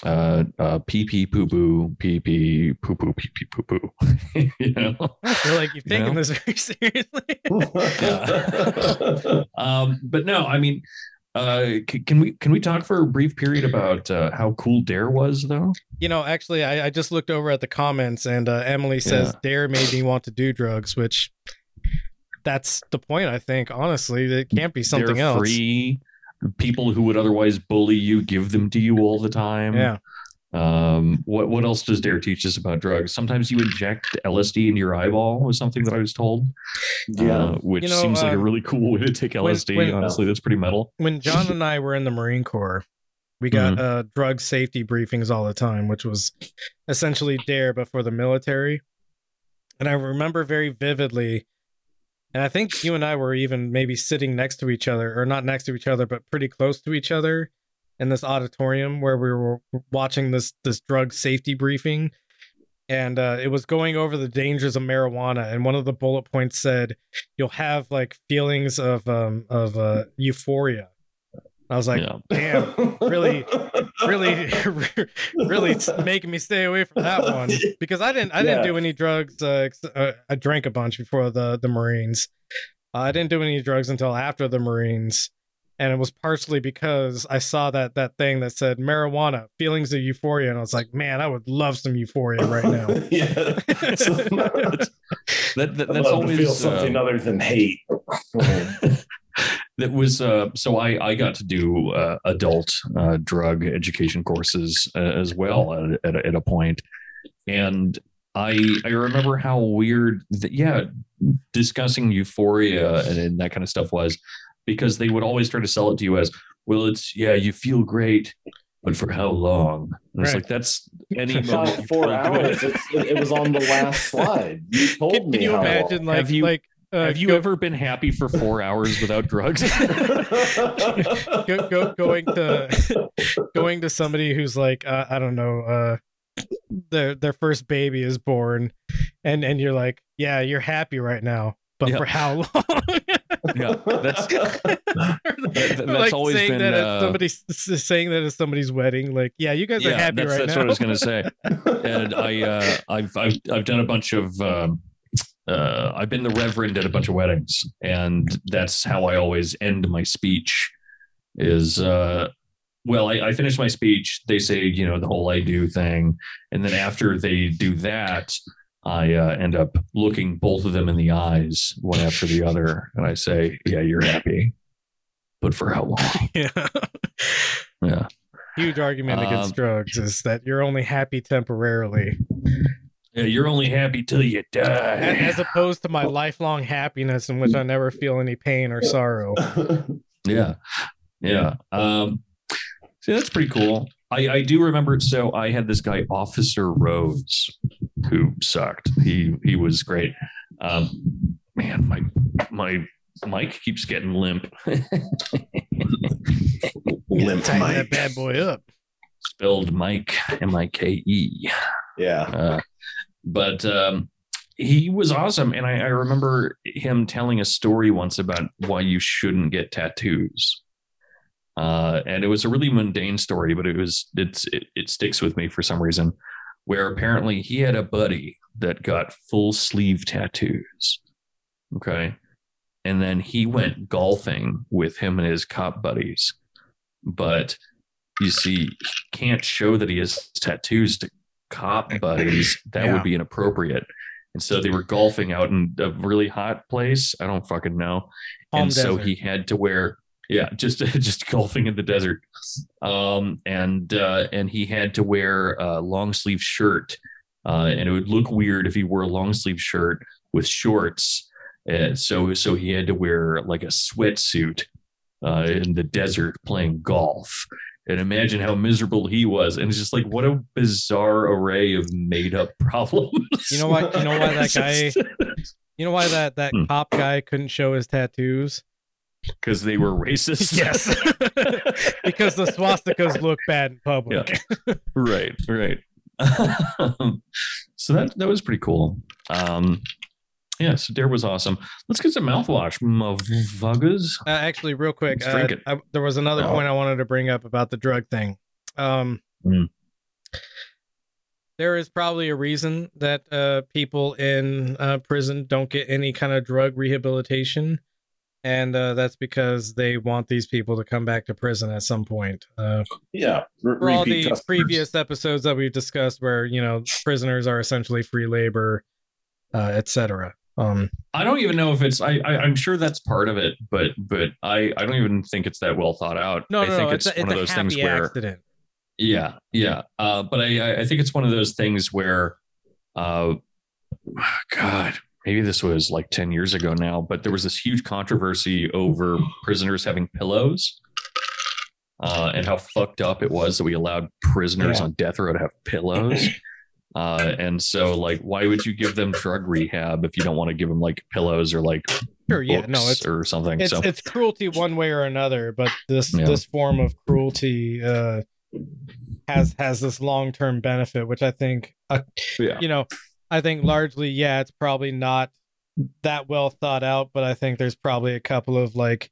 uh, uh, pee pee poo poo, pee pee poo poo, pee pee poo poo. you know, feel like you've You know? this very seriously. um, but no, I mean, uh, can we can we talk for a brief period about uh, how cool Dare was, though? you know, actually, I, I just looked over at the comments, and uh, Emily says Yeah. Dare made me want to do drugs, which that's the point. I think honestly, it can't be something They're else. Free people who would otherwise bully you give them to you all the time. Yeah, Um, what what else does Dare teach us about drugs? Sometimes you inject LSD into your eyeball was something that I was told. yeah. uh, which You know, seems like a um, really cool way to take when- LSD. when- Honestly, that's pretty metal. when John and I were in the Marine Corps, we got Mm-hmm. uh, drug safety briefings all the time, which was essentially Dare but for the military. And I remember very vividly, and I think you and I were even maybe sitting next to each other, or not next to each other, but pretty close to each other in this auditorium where we were watching this this drug safety briefing. And uh, it was going over the dangers of marijuana, and one of the bullet points said, "You'll have like feelings of um, of uh, euphoria." I was like, yeah. damn, really- really really making me stay away from that one because i didn't i didn't Yeah. do any drugs uh, uh, i drank a bunch before the the marines uh, i didn't do any drugs until after the marines and it was partially because i saw that that thing that said marijuana feelings of euphoria and i was like man i would love some euphoria right now yeah. So, That, that that's always feel something uh, other than hate. That was uh, so I I got to do uh, adult uh, drug education courses uh, as well at, at, a, at a point, and I I remember how weird that yeah discussing euphoria and, and that kind of stuff was because they would always try to sell it to you as well it's yeah you feel great but for how long and it's Right. like that's any moment four hours. It's, it, it was on the last slide. You told can, me can you how imagine like you- like uh, Have you go- ever been happy for four hours without drugs? go, go, going to going to somebody who's like uh, I don't know uh their their first baby is born and and you're like yeah you're happy right now but Yeah. for how long yeah, that's Or that's always saying been, that uh, somebody's saying that at somebody's wedding like yeah you guys are happy That's, right that's now That's what I was gonna say. And I, uh, I've, I've, I've done a bunch of. Um, uh, I've been the reverend at a bunch of weddings, and that's how I always end my speech. Is uh, well, I, I finish my speech. They say, you know, the whole I do thing, and then after they do that, I uh, end up looking both of them in the eyes, one after the other, and I say, "Yeah, you're happy, but for how long?" yeah Yeah. huge argument against Um, drugs is that you're only happy temporarily Yeah, you're only happy till you die. as opposed to my lifelong happiness in which I never feel any pain or sorrow Yeah. Yeah. Um, see, that's pretty cool. I, I do remember. So I had this guy, Officer Rhodes, who sucked. He he was great. Um, man, my my mic keeps getting limp. Limp tighten that bad boy up Spelled Mike, M I K E. Yeah. Uh, but um, he was awesome, and I, I remember him telling a story once about why you shouldn't get tattoos. Uh, and it was a really mundane story, but it was it's it, it sticks with me for some reason. Where apparently he had a buddy that got full sleeve tattoos. Okay. And then he went golfing with him and his cop buddies. But you see, he can't show that he has tattoos to cop buddies. That Yeah. would be inappropriate. And so they were golfing out in a really hot place. I don't fucking know. Palm and so he had to wear, yeah, just just golfing in the desert. Um, and uh, and he had to wear a long sleeve shirt. Uh, and it would look weird if he wore a long sleeve shirt with shorts. And so so he had to wear like a sweatsuit uh, in the desert playing golf. And imagine how miserable he was. And it's just like what a bizarre array of made up problems. You know what- you know why that guy? You know why that that Hmm. cop guy couldn't show his tattoos? because they were racist. yes, because the swastikas look bad in public. Yeah. right, right. so that that was pretty cool. Um, yeah, so Dare was awesome. Let's get some mouthwash, motherfuckers. Uh, actually, real quick, uh. I, there was another Oh. point I wanted to bring up about the drug thing. Um, Mm. There is probably a reason that uh, people in uh, prison don't get any kind of drug rehabilitation, and uh, that's because they want these people to come back to prison at some point. Uh, Yeah. re- for all the customers. previous episodes that we've discussed, where you know prisoners are essentially free labor, uh, etc. Um, I don't even know if it's. I, I I'm sure that's part of it, but but I I don't even think it's that well thought out. no, I no, think no, it's, it's, a, one it's of those happy things where. Yeah, yeah. Uh, but I, I- I think it's one of those things where, uh, God, maybe this was like 10 years ago now, but there was this huge controversy over prisoners having pillows uh, and how fucked up it was that we allowed prisoners Yeah. on death row to have pillows. Uh, and so, like, why would you give them drug rehab if you don't want to give them like pillows or like Sure, yeah, books no, it's or something? it's so, it's cruelty one way or another but this Yeah. this form of cruelty uh has has this long-term benefit which i think uh, yeah, you know i think largely yeah it's probably not that well thought out but i think there's probably a couple of like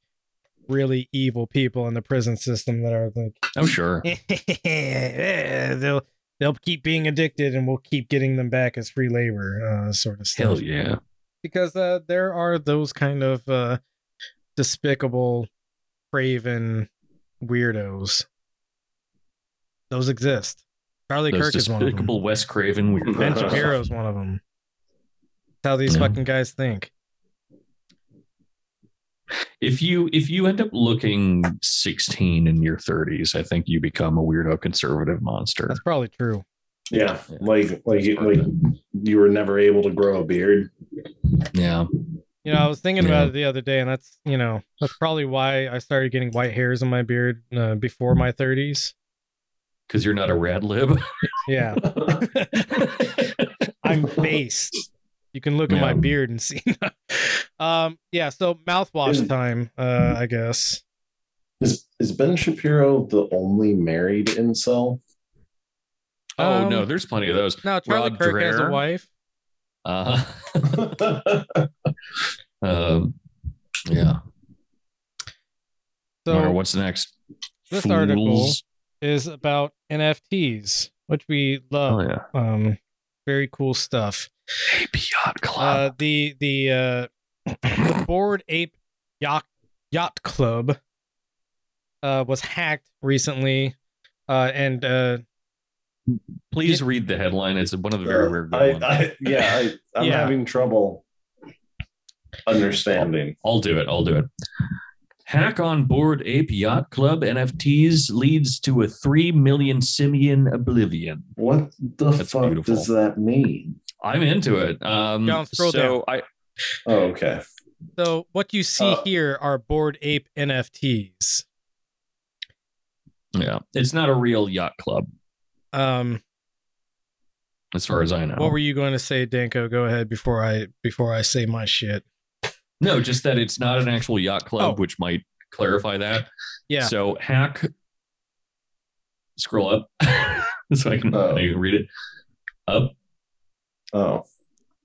really evil people in the prison system that are like oh sure, they'll they'll keep being addicted and we'll keep getting them back as free labor uh sort of stuff hell yeah, because uh, there are those kind of uh, despicable, craven weirdos. Those exist. Charlie those Kirk is one of them. despicable Wes Craven weirdos. Ben Shapiro's one of them. That's how these Yeah. fucking guys think. If you if you end up looking 16 in your 30s i think you become a weirdo conservative monster That's probably true. Yeah. Yeah. Like like you- like you were never able to grow a beard. yeah You know, I was thinking about it the other day, and that's you know that's probably why I started getting white hairs in my beard uh, before my thirties. because you're not a rad lib Yeah, I'm based. You can look at my beard and see. um, yeah. So mouthwash Is- time. Uh, I guess. Is is Ben Shapiro the only married incel? oh Um, no there's plenty of those No, Charlie Rod Kirk has a wife. uh um yeah So All right, what's next this article is about NFTs, which we oh love. yeah Um, very cool stuff. Ape yacht Uh, the the uh, the Bored Ape Yacht Yacht Club uh was hacked recently, uh, and uh, please read the headline it's one of the very very good I, ones I, yeah, I, I'm Yeah. having trouble understanding. I'll do it. I'll do it. Hack on Bored Ape Yacht Club NFTs leads to a 3 million simian oblivion. What the That's fuck beautiful. does that mean? I'm into it. Um, Down, scroll so I Oh, okay. so what you see Uh, here are Bored Ape NFTs. yeah, it's not a real yacht club Um, as far as I know. what were you going to say, Danko? Go ahead before I before I say my shit. no, just that it's not an actual yacht club, Oh. which might clarify that. Yeah. So hack. Scroll up so I can, Oh. I can read it. Up. Oh,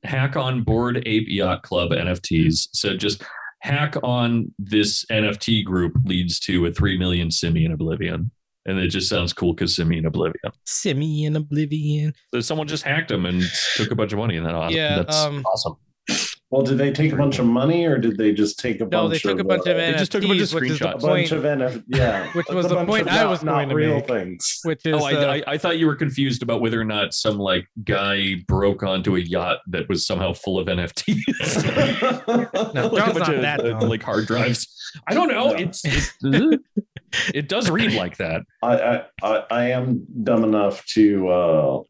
hack on Bored Ape Yacht Club nfts so just hack on this nft group leads to a 3 million simian oblivion. And it just sounds cool because simian oblivion. Simian Oblivion. so someone just hacked them and took a bunch of money and that awesome. Yeah, that's um, awesome well, did they take a bunch of money or did they just take a bunch? No, they took a of, bunch of uh, NFTs, just took a bunch of which is the a bunch of NF, yeah, Which was the point I was not going to real make. things. which is oh I, uh, I, I thought you were confused about whether or not some like guy broke onto a yacht that was somehow full of nfts No, like a bunch not of that uh, like hard drives i don't know No. it's, it's it does read like that I, I, I, I am dumb enough to uh,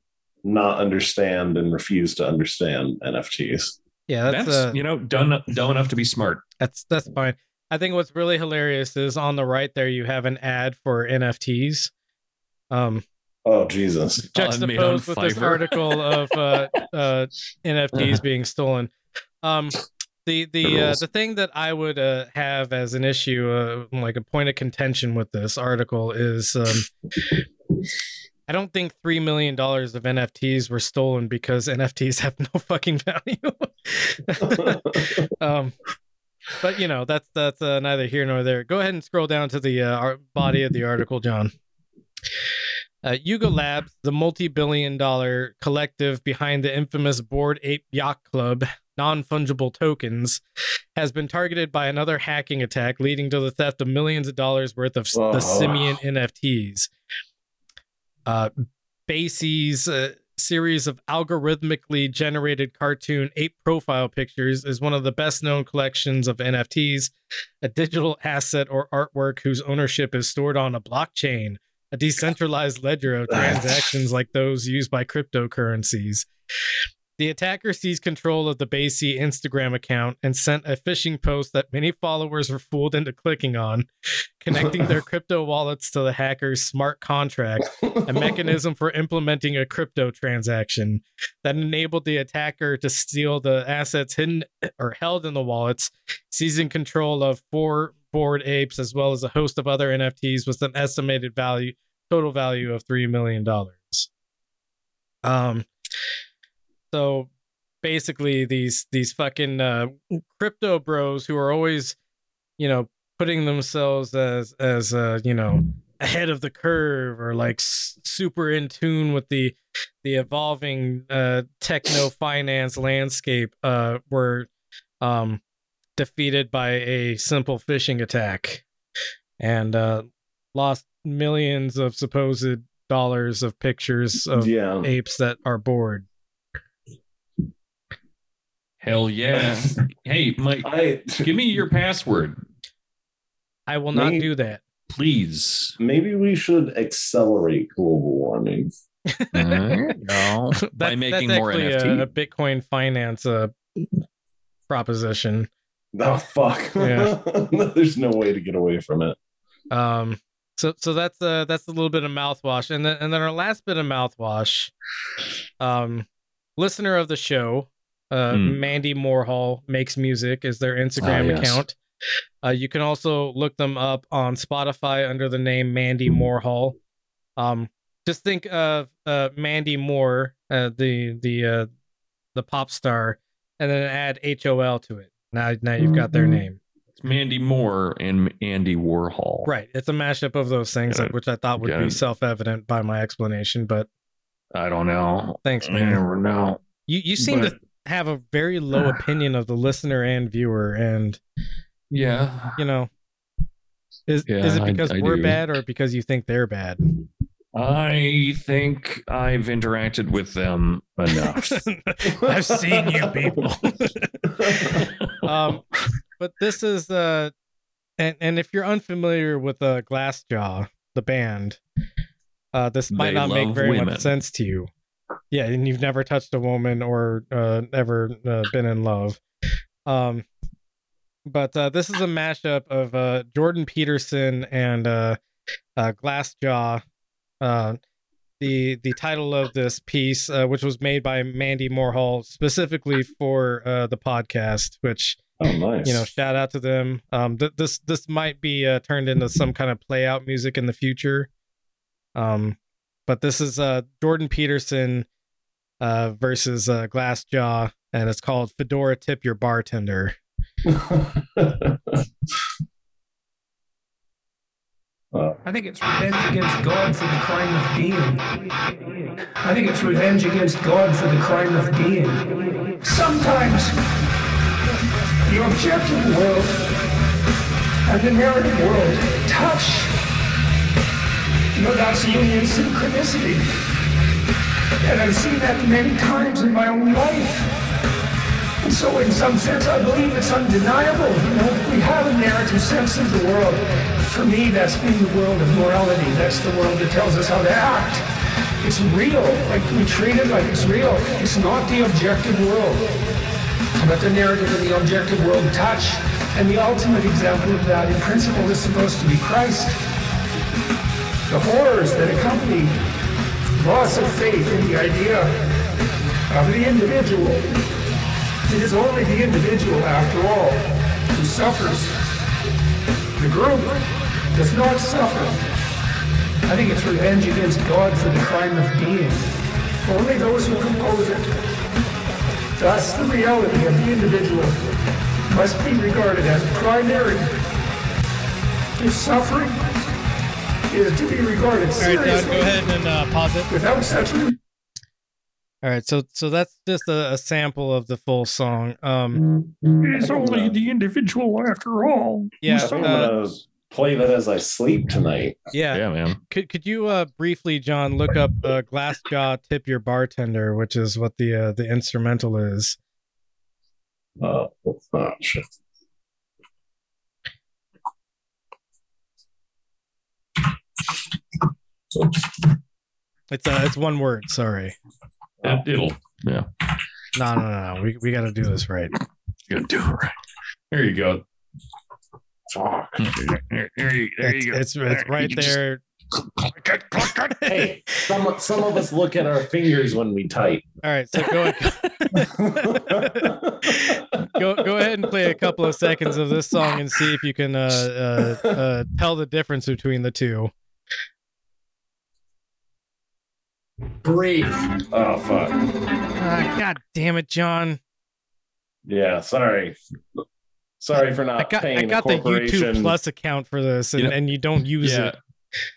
not understand and refuse to understand NFTs. Yeah, that's, that's uh, you know done dumb enough to be smart That's that's fine. I think what's really hilarious is on the right there you have an ad for NFTs. Um Oh Jesus! Made on juxtaposed with this article of uh uh NFTs being stolen. Um the the The uh, the thing that I would uh, have as an issue, uh, like a point of contention with this article, is um, I don't think three million dollars of NFTs were stolen because NFTs have no fucking value. um, but you know that's that's uh, neither here nor there. Go ahead and scroll down to the uh, body of the article, John. Uh, Yuga Labs, the multi-billion dollar collective behind the infamous Bored Ape Yacht Club non-fungible tokens, has been targeted by another hacking attack, leading to the theft of millions of dollars worth of the simian NFTs. Uh, BAYC's uh, series of algorithmically generated cartoon ape profile pictures is one of the best known collections of NFTs, a digital asset or artwork whose ownership is stored on a blockchain, a decentralized ledger of transactions like those used by cryptocurrencies. The attacker seized control of the BAYC Instagram account and sent a phishing post that many followers were fooled into clicking on, connecting their crypto wallets to the hacker's smart contract a mechanism for implementing a crypto transaction that enabled the attacker to steal the assets hidden or held in the wallets, seizing control of four Bored Apes as well as a host of other NFTs with an estimated value total value of three million dollars. Um so basically these these fucking uh, crypto bros who are always you know putting themselves as as uh, you know ahead of the curve or like s- super in tune with the the evolving uh techno finance landscape uh were um defeated by a simple phishing attack and uh lost millions of supposed dollars of pictures of yeah. apes that are bored Hell yeah. hey, Mike, I give me your password, i will not Me- do that please. maybe we should accelerate global warming. no. That's- By making that's more actually NFT. a, a bitcoin finance uh proposition Oh fuck. Yeah. There's no way to get away from it. Um, so so that's uh that's a little bit of mouthwash, and then and then our last bit of mouthwash, um, listener of the show, uh, Hmm. Mandy Moorhall makes music is their Instagram Ah, yes. account. Uh, you can also look them up on Spotify under the name Mandy Moorhall. Um, just think of uh Mandy Moore, uh, the the uh the pop star, and then add H O L to it. Now now you've got their Mhm. name. It's Mandy Moore and Andy Warhol. Right. It's a mashup of those things, which I thought would be self evident by my explanation. But I don't know. thanks, I man. never know. You you seem to But- have a very low opinion of the listener and viewer, and Yeah. you know, is Yeah, is it because I we're do. bad or because you think they're bad? I think I've interacted with them enough. I've seen you people. um, but this is uh, and and if you're unfamiliar with uh, Glassjaw, the band, uh, this might They not make very women. much sense to you. Yeah, and you've never touched a woman or uh, ever uh, been in love. Um, but uh, this is a mashup of uh, Jordan Peterson and uh, uh, Glassjaw. Uh, the the title of this piece, uh, which was made by Mandy Moorhall specifically for uh, the podcast, which Oh, nice. you know, shout out to them. Um, th- this this might be uh, turned into some kind of play out music in the future. Um, but this is uh Jordan Peterson uh versus uh Glassjaw, and it's called Fedora Tip Your Bartender. I think it's revenge against God for the crime of being. I think it's revenge against God for the crime of being. Sometimes the objective world and the narrative world touch. You know, that's Jungian synchronicity. And I've seen that many times in my own life. And so in some sense, I believe it's undeniable. You know, we have a narrative sense of the world. For me, that's been the world of morality. That's the world that tells us how to act. It's real. Like we treat it like it's real. It's not the objective world. But the narrative and the objective world touch. And the ultimate example of that in principle is supposed to be Christ. The horrors that accompany loss of faith in the idea of the individual It is only the individual, after all, who suffers. The group does not suffer. I think it's revenge against God for the crime of being. Only those who compose it. Thus, the reality of the individual must be regarded as primary. If suffering is to be regarded All right, Doug, go ahead and uh, pause it. without such All right, so so that's just a, a sample of the full song. Um, It's only the individual after all. yeah, I'm uh, gonna play that as I sleep tonight. yeah. Yeah, man. Could could you uh briefly, John, look up uh, "Glassjaw Tip Your Bartender," which is what the uh, the instrumental is. Uh, oh, shit. It's uh, it's one word. Sorry. It, it'll. Yeah. No, no, no, no. We we got to do this right. You're gonna do it right. There you go. Fuck. There, there you, there It's you go. it's, it's right You just there. click it, click it. Hey, some some of us look at our fingers when we type. All right, so go go go ahead and play a couple of seconds of this song and see if you can uh, uh, uh, tell the difference between the two. Breathe. oh fuck. Ah, God damn it, John! Yeah, sorry. Sorry for not I got paying I got the the. YouTube Plus account for this, and, You and you don't use Yeah. it.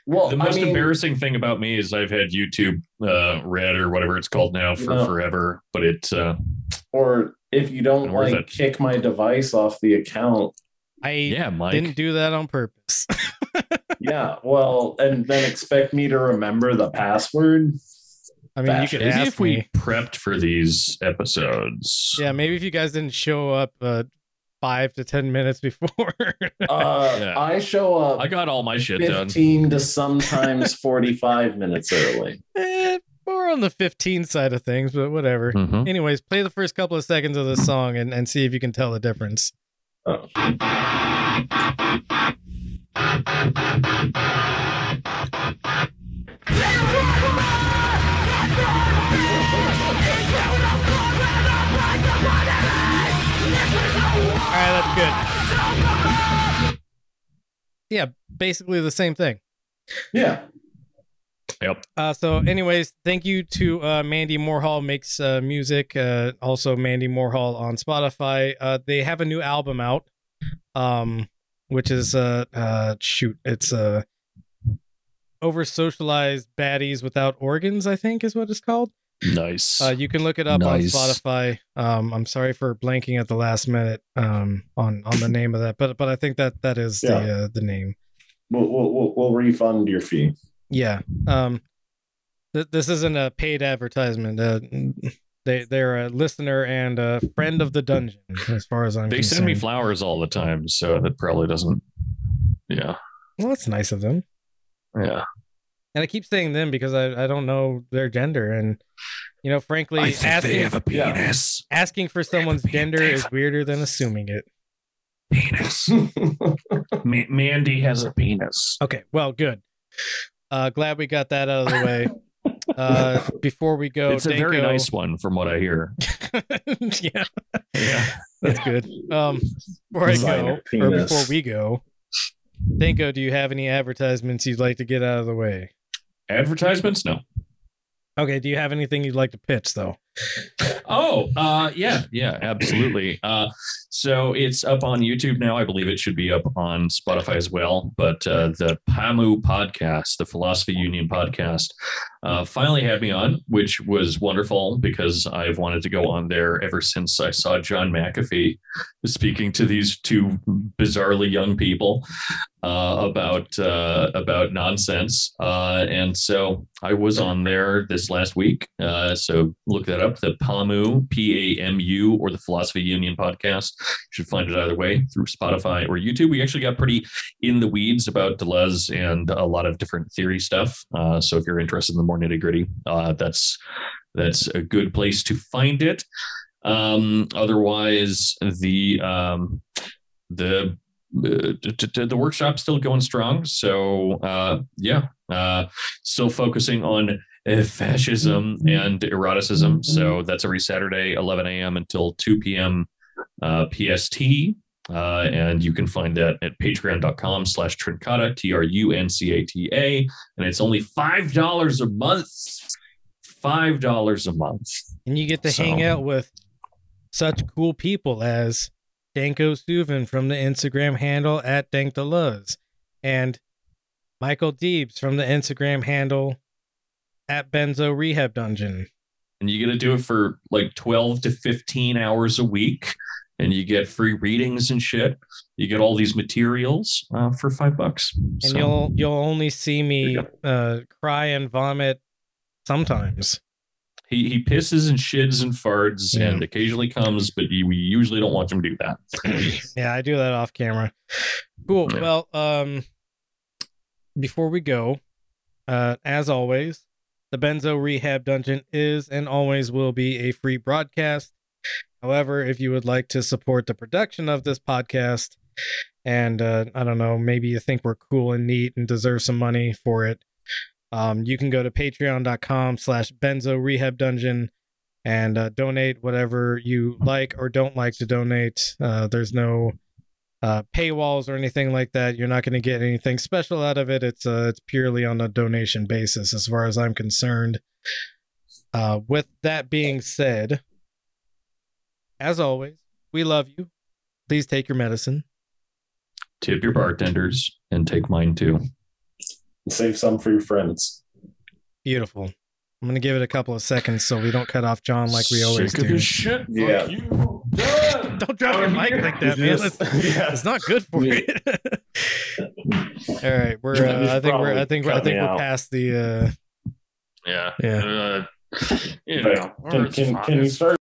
well, The most I mean, embarrassing thing about me is I've had YouTube uh, Red or whatever it's called now for Yeah. forever, but it uh, or if you don't Been worth like it. kick my device off the account, I yeah, Mike. didn't do that on purpose. yeah, well, and then expect me to remember the password. I mean, you could Maybe ask if we me. prepped for these episodes. Yeah, maybe if you guys didn't show up uh, five to ten minutes before. Uh, Yeah. I show up I got all my shit done. 15 to sometimes 45 minutes early. eh, more on the 15 side of things, but whatever. Mhm. Anyways, play the first couple of seconds of this song and, and see if you can tell the difference. Oh. That's good. Yeah, basically the same thing. Yeah. Uh, so, anyways, thank you to uh, Mandy Moorhall makes uh, music. Uh, also, Mandy Moorhall on Spotify. Uh, they have a new album out, um, which is uh, uh, shoot, it's uh, over socialized baddies without organs. I think is what it's called. Nice. Uh, you can look it up Nice. on Spotify. Um, I'm sorry for blanking at the last minute um, on on the name of that, but but I think that that is Yeah. the uh, the name. We'll, we'll, we'll, we'll refund your fee. Yeah. Um, th- this isn't a paid advertisement. Uh, they they're a listener and a friend of the dungeon, as far as I'm they concerned. send me flowers all the time, so that probably doesn't. Yeah. well, that's nice of them. Yeah. And I keep saying them because I, I don't know their gender, and you know, frankly, asking a Yeah. asking for someone's gender is weirder than assuming it. Penis. Ma- Mandy has a penis. Okay, well, good. Uh, glad we got that out of the way. Uh, before we go, it's a very nice one, from what I hear. yeah, Yeah. that's good. Um, before I go, Designer or before we go, Danko, do you have any advertisements you'd like to get out of the way? Advertisements? No. Okay, do you have anything you'd like to pitch though? Oh, uh, yeah, yeah, absolutely. Uh, so it's up on YouTube now. I believe it should be up on Spotify as well. But uh, the PAMU podcast, the Philosophy Union podcast, uh, finally had me on, which was wonderful because I've wanted to go on there ever since I saw John McAfee speaking to these two bizarrely young people uh, about uh, about nonsense. Uh, and so I was on there this last week. Uh, so look that up, the PAMU, P A M U, or the Philosophy Union podcast. You should find it either way through Spotify or YouTube. We actually got pretty in the weeds about Deleuze and a lot of different theory stuff. Uh, so if you're interested in the more nitty gritty, uh, that's that's a good place to find it. Um, otherwise, the um, the uh, the workshop's still going strong. So uh, yeah, uh, still focusing on fascism and eroticism. So that's every Saturday, 11 a.m. until 2 p.m. Uh, PST. Uh, and you can find that at patreon.com slash truncata, T-R-U-N-C-A-T-A. And it's only $5 a month. $5 a month. And you get to So- hang out with such cool people as Danko Suvin from the Instagram handle at DankDeleuze and Michael Deebs from the Instagram handle at Benzo Rehab Dungeon. and you get to do it for like 12 to 15 hours a week and you get free readings and shit you get all these materials uh, for five bucks And So, you'll you'll only see me uh, cry and vomit sometimes. he, he pisses and shits and farts Yeah. and occasionally comes but we usually don't want him to do that yeah, I do that off camera. Cool. Yeah. Well, um before we go, uh as always, the Benzo Rehab Dungeon is and always will be a free broadcast. However, if you would like to support the production of this podcast and uh I don't know, maybe you think we're cool and neat and deserve some money for it, um you can go to patreon.com slash benzo rehab dungeon and uh, donate whatever you like or don't like to donate. Uh, there's no uh, paywalls or anything like that. You're not going to get anything special out of it. It's uh, it's purely on a donation basis, as far as I'm concerned. Uh, with that being said, as always, we love you. Please take your medicine. tip your bartenders and take mine too Save some for your friends. Beautiful. I'm gonna give it a couple of seconds so we don't cut off John like we always Sick of do. this shit Yeah. Fuck you. Done. Don't drop your mic like that, man. Just- That's, yeah. it's not good for Yeah. you. All right, we're. Uh, I think we're. I think. we're I think we're out. past the. uh yeah Yeah. uh, you know, can, can, can you start